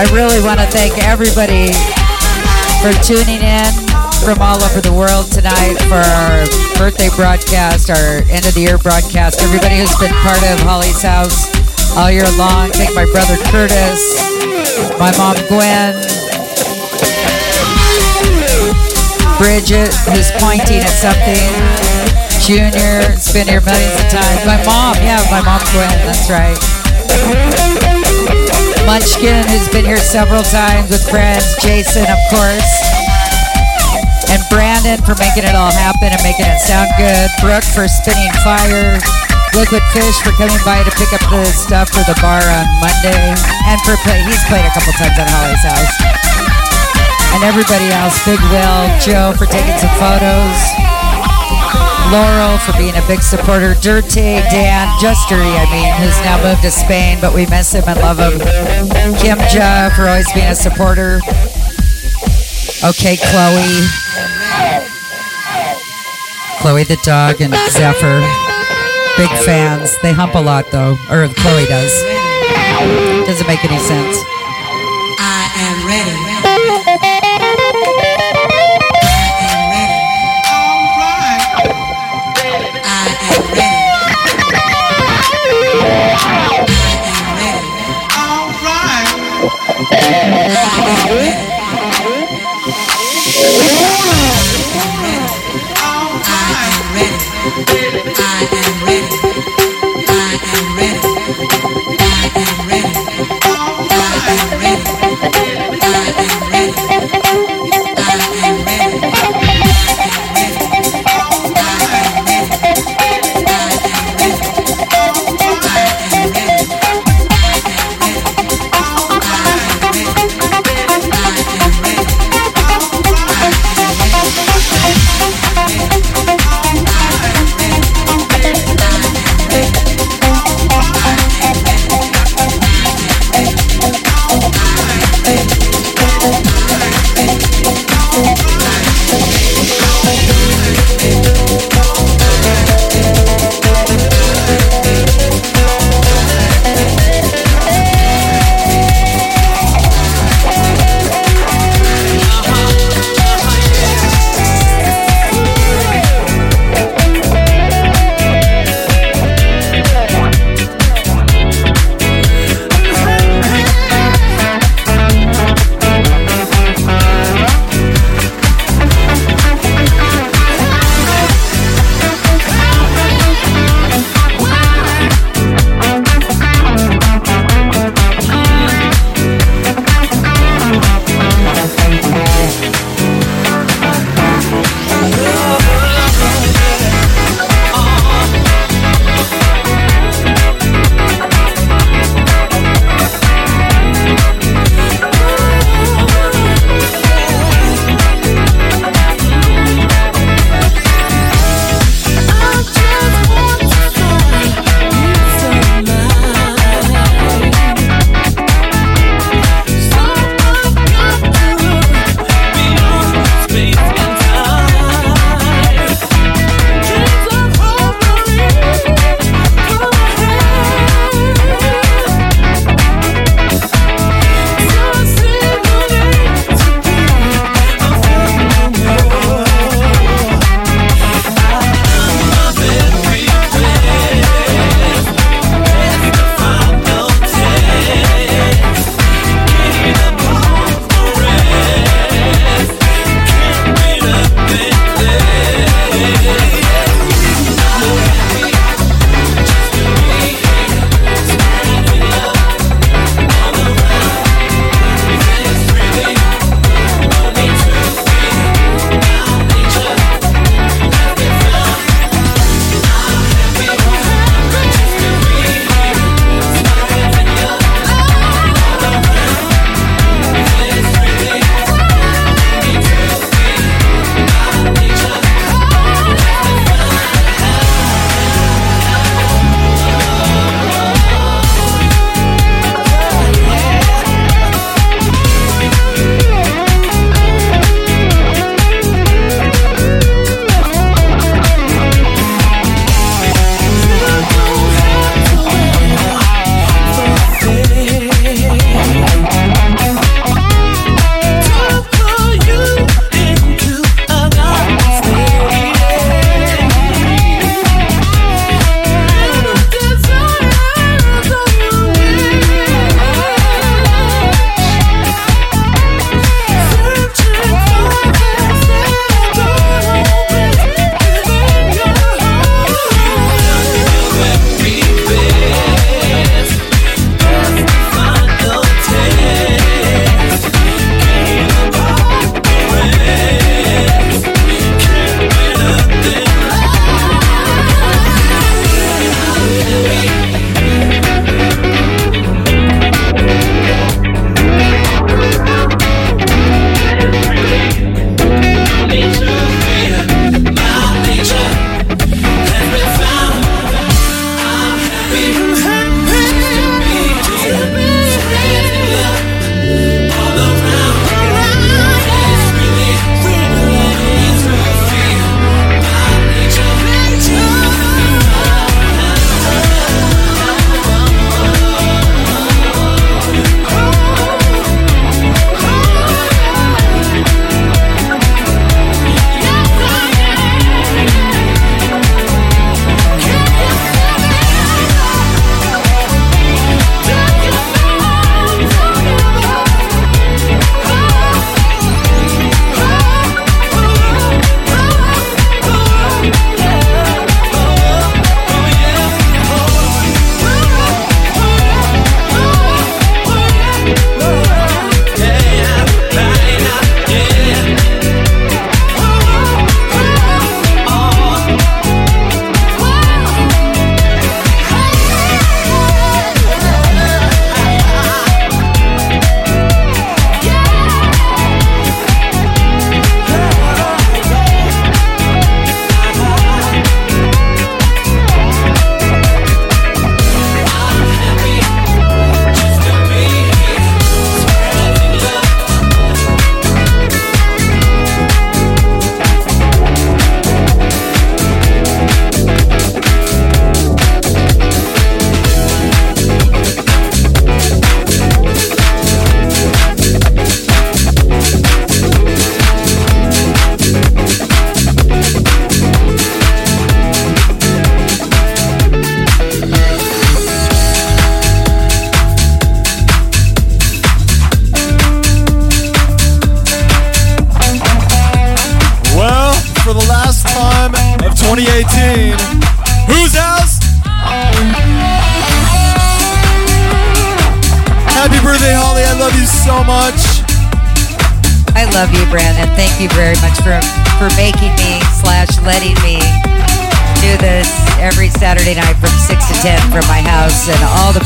I really want to thank everybody for tuning in from all over the world tonight for our birthday broadcast, our end of the year broadcast. Everybody who's been part of Holly's house all year long. Thank my brother Kurtis, my mom Gwen, Bridget, who's pointing at something. Junior, it's been here millions of times. My mom, yeah, my mom Gwen, that's right. Munchkin, who's been here several times with friends. Jason, of course. And Brandon for making it all happen and making it sound good. Brooke for spinning fire. Liquid Fish for coming by to pick up the stuff for the bar on Monday. And for play, he's played a couple times at Holly's house. And everybody else, Big Will, Joe for taking some photos. Laurel for being a big supporter. Dirty, Dan, Jus Dyrti, I mean, who's now moved to Spain, but we miss him and love him. Kim Ja for always being a supporter. Okay, Chloe. Chloe the dog and Zephyr. Big fans. They hump a lot though, or Chloe does. Doesn't make any sense. I am ready. Yeah.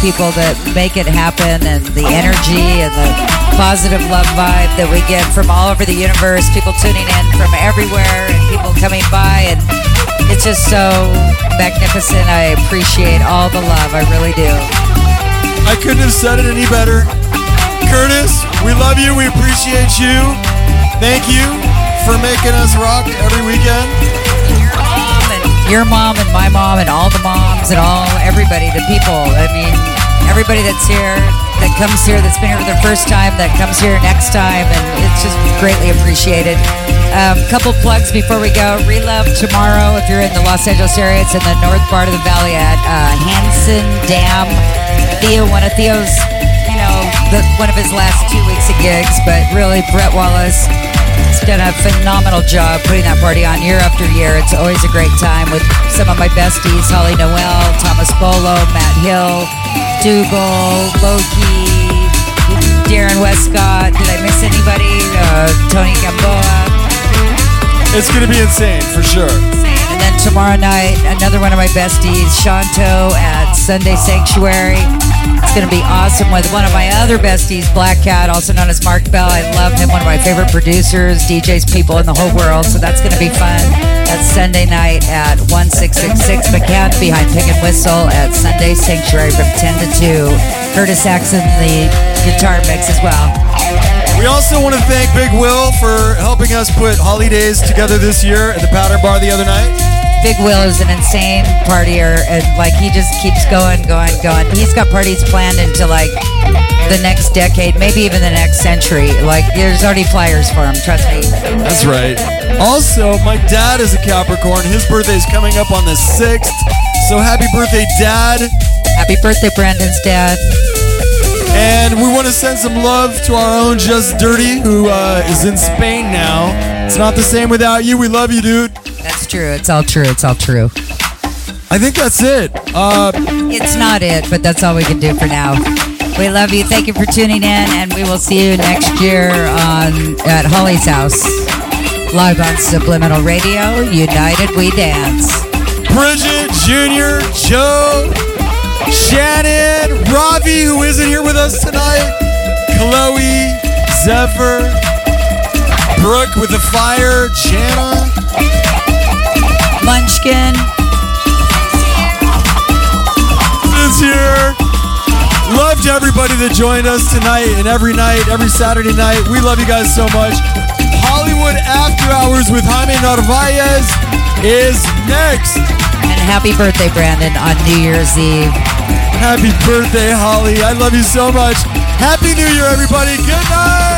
People that make it happen, and the energy and the positive love vibe that we get from all over the universe. People tuning in from everywhere, and people coming by, and it's just so magnificent. I appreciate all the love. I really do. I couldn't have said it any better. Kurtis, we love you. We appreciate you. Thank you for making us rock every weekend. your mom and my mom and all the moms and all everybody, the people. I mean, everybody that's here, that comes here, that's been here for the first time, that comes here next time, and it's just greatly appreciated. Um, couple plugs before we go. Relove tomorrow if you're in the Los Angeles area. It's in the north part of the valley at uh, Hansen Dam. Thee-O, one of Thee-O's, you know, the, one of his last two weeks of gigs, but really Brett Wallace has done a phenomenal job putting that party on year after year. It's always a great time with some of my besties, Holly Noel, Bolo, Matt Hill, Dougal, Loki, Darren Westcott. Did I miss anybody? Uh, Tony Gamboa. It's going to be insane for sure. And then tomorrow night, another one of my besties, Shanto at Sunday Sanctuary. Going to be awesome with one of my other besties, Black Cat, also known as Mark Bell. I love him, one of my favorite producers, DJs, people in the whole world. So that's going to be fun. That's Sunday night at 1666 McCann behind Pig and Whistle at Sunday Sanctuary from 10 to 2. Kurtis Saxon, the guitar mix as well. We also want to thank Big Will for helping us put holidays together this year at the Powder Bar the other night. Big Will is an insane partier, and like he just keeps going, going, going. He's got parties planned into like the next decade, maybe even the next century. Like there's already flyers for him. Trust me. That's right. Also, my dad is a Capricorn. His birthday is coming up on the 6th. So happy birthday, Dad. Happy birthday, Brandon's dad. And we want to send some love to our own Jus Dyrti, who uh, is in Spain now. It's not the same without you. We love you, dude. True. It's all true. It's all true. I think that's it. Uh, It's not it, but that's all we can do for now. We love you. Thank you for tuning in, and we will see you next year on at Holly's house, live on Subliminal Radio. United We Dance. Bridget, Junior, Joe, Shannon, Ravi, who isn't here with us tonight, Chloe, Zephyr, Brooke with the fire, Janna, Munchkin. is here. Love to everybody that joined us tonight and every night, every Saturday night. We love you guys so much. Hollywood After Hours with Jaime Narvaez is next. And happy birthday, Brandon, on New Year's Eve. Happy birthday, Holly. I love you so much. Happy New Year, everybody. Good night.